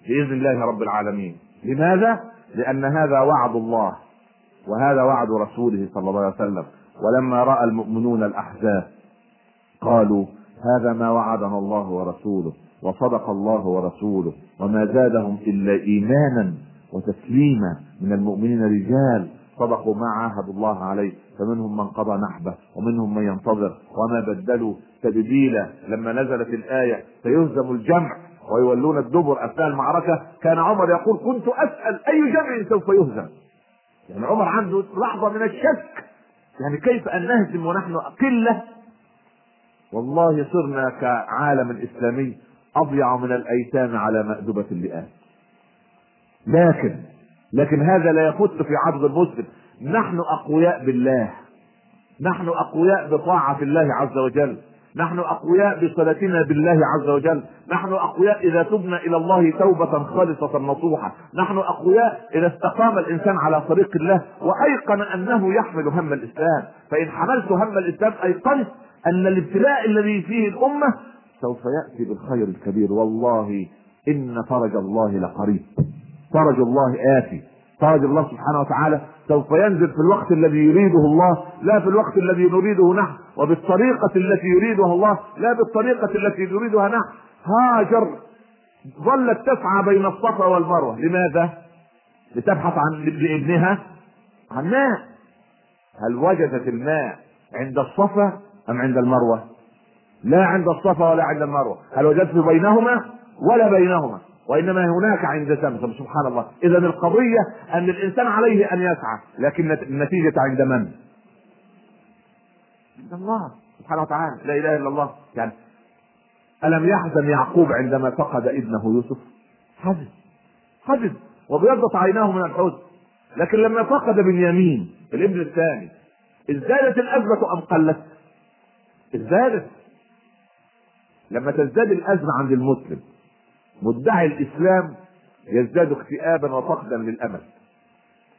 بإذن الله رب العالمين. لماذا؟ لأن هذا وعد الله وهذا وعد رسوله صلى الله عليه وسلم. ولما رأى المؤمنون الأحزاب قالوا هذا ما وعدنا الله ورسوله وصدق الله ورسوله وما زادهم إلا إيمانا وتسليما من المؤمنين رجال. صدقوا ما عاهدوا الله عليه فمنهم من قضى نحبه ومنهم من ينتظر وما بدلوا. تبديلا لما نزلت الآية سيهزم الجمع ويولون الدبر أثناء المعركة. كان عمر يقول كنت أسأل أي جمع سوف يهزم. يعني عمر عنده لحظة من الشك. يعني كيف أن نهزم ونحن قله والله صرنا كعالم إسلامي أضيع من الأيتام على مأدبة اللئام. لكن لكن هذا لا يفت في عرض المسلم. نحن أقوياء بالله. نحن أقوياء بطاعة الله عز وجل. نحن أقوياء بصلتنا بالله عز وجل. نحن أقوياء إذا تبنا إلى الله توبة خالصة نصوحة. نحن أقوياء إذا استقام الإنسان على طريق الله وأيقن أنه يحمل هم الإسلام. فإن حملت هم الإسلام أيقنت أن الابتلاء الذي فيه الأمة سوف يأتي بالخير الكبير. والله إن فرج الله لقريب. فرج الله آتي. فرج الله سبحانه وتعالى سوف ينزل في الوقت الذي يريده الله لا في الوقت الذي نريده نحن وبالطريقة التي يريدها الله لا بالطريقة التي نريدها نحن. هاجر. ظلت تسعى بين الصفا والمروة. لماذا؟ لتبحث عن لابنها عن ماء. هل وجدت الماء عند الصفا أم عند المروة؟ لا عند الصفا ولا عند المروة. هل وجدت بينهما ولا بينهما؟ وإنما هناك عند سمسم سبحان الله. إذا القضية أن الإنسان عليه أن يسعى لكن النتيجة عند من؟ عند الله سبحانه وتعالى. لا إله إلا الله. يعني ألم يحزن يعقوب عندما فقد ابنه يوسف؟ حزن. حزن. وبيضت عيناه من الحزن. لكن لما فقد بنيامين الابن الثاني ازدادت الأزمة أم قلت؟ ازدادت. لما تزداد الأزمة عند المسلم مدعي الإسلام يزداد اكتئابا وفقدا للأمل.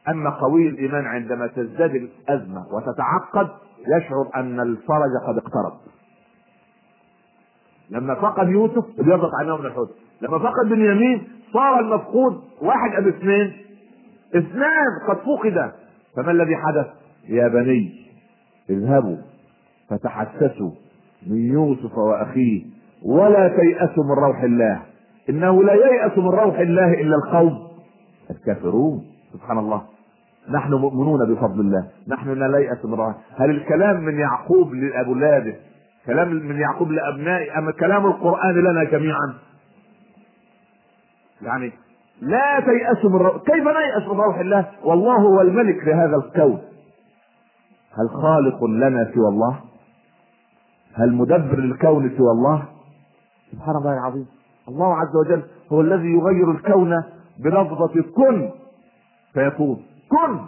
أما قوي الإيمان عندما تزداد الأزمة وتتعقد يشعر أن الفرج قد اقترب. لما فقد يوسف ابيضت عيناه من الحزن لما فقد بنيامين صار المفقود واحد أم اثنين. اثنان قد فقد فما الذي حدث؟ يا بني اذهبوا فتحسسوا من يوسف وأخيه ولا تيأسوا من روح الله. إنه لا ييأس من روح الله إلا القوم. الكافرون. سبحان الله. نحن مؤمنون بفضل الله. نحن لا نيأس من روح. هل الكلام من يعقوب لأولاده؟ كلام من يعقوب لابنائه أم كلام القرآن لنا جميعا؟ يعني لا تيأسوا من روح كيف نيأس من روح الله؟ والله هو الملك لهذا الكون. هل خالق لنا سوى الله؟ هل مدبر الكون سوى الله؟ سبحان الله العظيم. الله عز وجل هو الذي يغير الكون بلفظة كن. فيكون كن.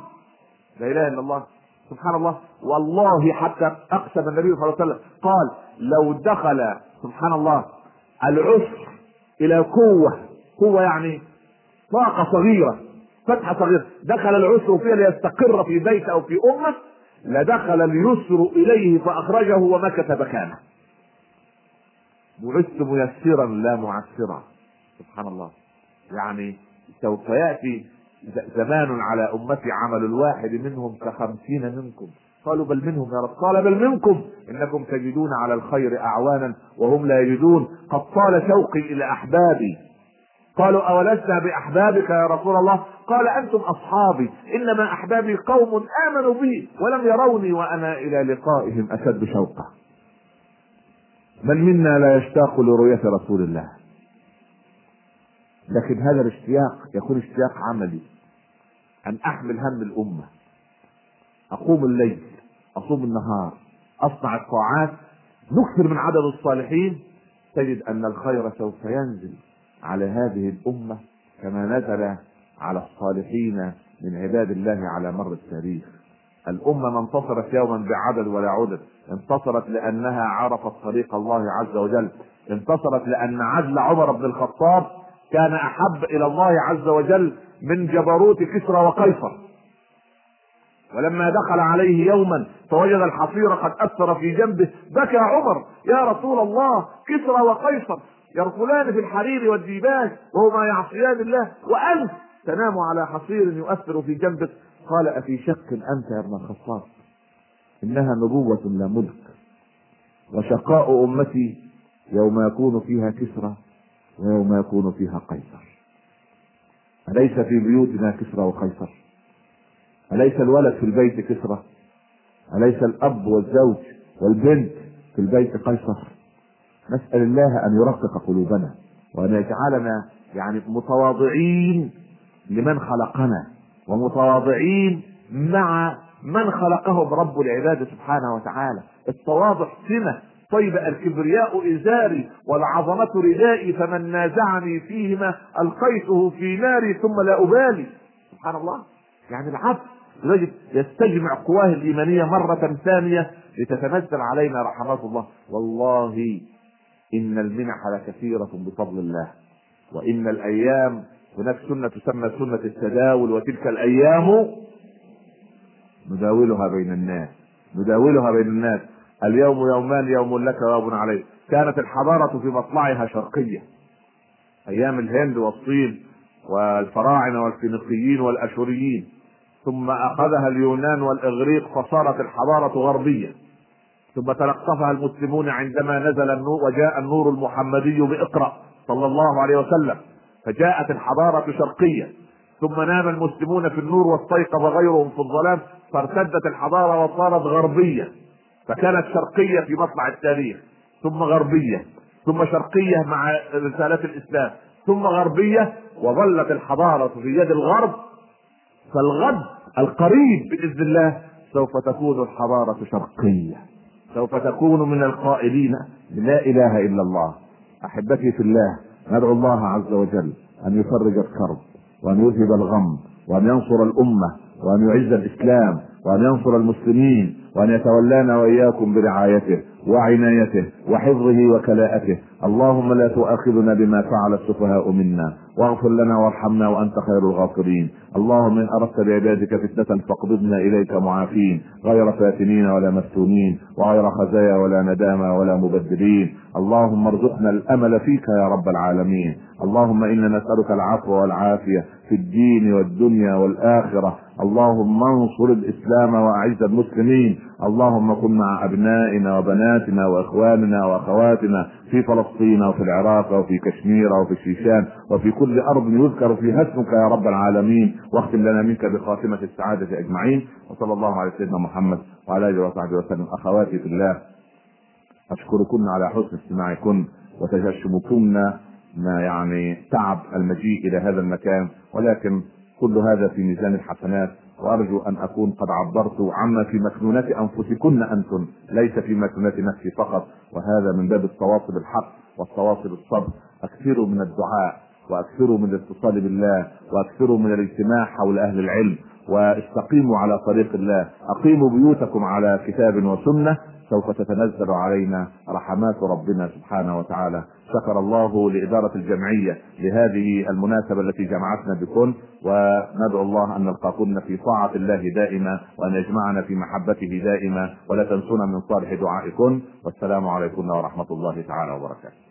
لا إله إلا الله. سبحان الله. والله حتى أقسم النبي صلى الله عليه وسلم. قال لو دخل سبحان الله العسر إلى قوة. قوة يعني طاقة صغيرة. فتحة صغيرة. دخل العسر فيها ليستقر في بيت أو في أمة. لدخل اليسر إليه فأخرجه ومكث مكانه. بعثت ميسرا لا معسرا. سبحان الله. يعني سوف يأتي زمان على امتي عمل الواحد منهم كخمسين منكم. قالوا بل منهم يا رب. قال بل منكم. إنكم تجدون على الخير أعوانا وهم لا يجدون. قد طال شوقي إلى أحبابي. قالوا اولسنا بأحبابك يا رسول الله؟ قال أنتم أصحابي. إنما أحبابي قوم آمنوا بي ولم يروني وأنا إلى لقائهم أشد شوقا. من منا لا يشتاق لرؤية رسول الله. لكن هذا الاشتياق يكون اشتياق عملي. أن أحمل هم الأمة. أقوم الليل أصوم النهار أصنع الطاعات نكثر من عدد الصالحين. تجد أن الخير سوف ينزل على هذه الأمة كما نزل على الصالحين من عباد الله على مر التاريخ. الأمة ما انتصرت يوما بعدد ولا عدد انتصرت لأنها عرفت طريق الله عز وجل انتصرت لأن عدل عمر بن الخطاب كان أحب إلى الله عز وجل من جبروت كسرى وقيصر. ولما دخل عليه يوما فوجد الحصير قد أثر في جنبه بكى عمر يا رسول الله كسرى وقيصر يركلان في الحرير والديباج وهما يعصيان الله وأنت تنام على حصير يؤثر في جنبك. قال أفي شك أنت يا ابن الخطاب؟ إنها نبوة لا ملك. وشقاء أمتي يوم يكون فيها كسرى ويوم يكون فيها قيصر. أليس في بيوتنا كسرى وقيصر؟ أليس الولد في البيت كسرى؟ أليس الأب والزوج والبنت في البيت قيصر؟ نسأل الله أن يرقق قلوبنا وأن يجعلنا يعني متواضعين لمن خلقنا. ومتواضعين مع من خلقهم رب العباد سبحانه وتعالى. التواضع سمة. طيب الكبرياء إزاري والعظمة ردائي فمن نازعني فيهما ألقيته في ناري ثم لا أبالي. سبحان الله. يعني العبد يجب يستجمع قواه الإيمانية مرة ثانية لتتنزل علينا رحمات الله. والله إن المنح لكثيرة بفضل الله وإن الأيام هناك سنة تسمى سنة التداول وتلك الأيام نداولها بين الناس نداولها بين الناس. اليوم يومان يوم لك ويوم عليك. كانت الحضارة في مطلعها شرقية. أيام الهند والصين والفراعنة والفينيقيين والأشوريين. ثم أخذها اليونان والإغريق فصارت الحضارة غربية. ثم تلقفها المسلمون عندما نزل النور وجاء النور المحمدي بإقرأ صلى الله عليه وسلم. فجاءت الحضارة شرقية ثم نام المسلمون في النور واستيقظ غيرهم في الظلام فارتدت الحضارة وصارت غربية. فكانت شرقية في مطلع التاريخ ثم غربية ثم شرقية مع رسالات الإسلام ثم غربية وظلت الحضارة في يد الغرب. فالغد القريب بإذن الله سوف تكون الحضارة شرقية سوف تكون من القائلين لا إله إلا الله. أحبتي في الله ندعو الله عز وجل أن يفرج الكرب وأن يذهب الغم وأن ينصر الأمة وأن يعز الإسلام وأن ينصر المسلمين وأن يتولانا وإياكم برعايته وعنايته وحفظه وكلاءته. اللهم لا تؤاخذنا بما فعل السفهاء منا. واغفر لنا وارحمنا وأنت خير الغافرين. اللهم إن أردت بعبادك فتنة فاقبضنا إليك معافين. غير فاتنين ولا مفتونين. وغير خزايا ولا ندامى ولا مبدلين. اللهم ارزقنا الأمل فيك يا رب العالمين. اللهم إنا نسألك العفو والعافية في الدين والدنيا والآخرة. اللهم انصر الإسلام وأعز المسلمين. اللهم كن مع أبنائنا وبناتنا وإخواننا وأخواتنا في فلسطين وفي العراق وفي كشمير وفي الشيشان وفي كل أرض يذكر فيها اسمك يا رب العالمين. واختم لنا منك بخاتمة السعادة أجمعين. وصلى الله على سيدنا محمد وعلى آله وصحبه وسلم. أخواتي في الله أشكركن على حسن استماعكن وتجشمكن ما يعني تعب المجيء إلى هذا المكان. ولكن كل هذا في ميزان الحسنات وأرجو أن أكون قد عبرت عما في مكنونات أنفسكن أنتم ليس في مكنونات نفسي فقط وهذا من باب التواصل الحق والتواصل الصبر. اكثروا من الدعاء واكثروا من الاتصال بالله واكثروا من الاجتماع حول أهل العلم. واستقيموا على طريق الله. أقيموا بيوتكم على كتاب وسنة. سوف تتنزل علينا رحمات ربنا سبحانه وتعالى. شكر الله لإدارة الجمعية لهذه المناسبة التي جمعتنا بكم وندعو الله أن نلقاكن في طاعة الله دائما وأن يجمعنا في محبته دائما ولا تنسونا من صالح دعائكم والسلام عليكم ورحمة الله تعالى وبركاته.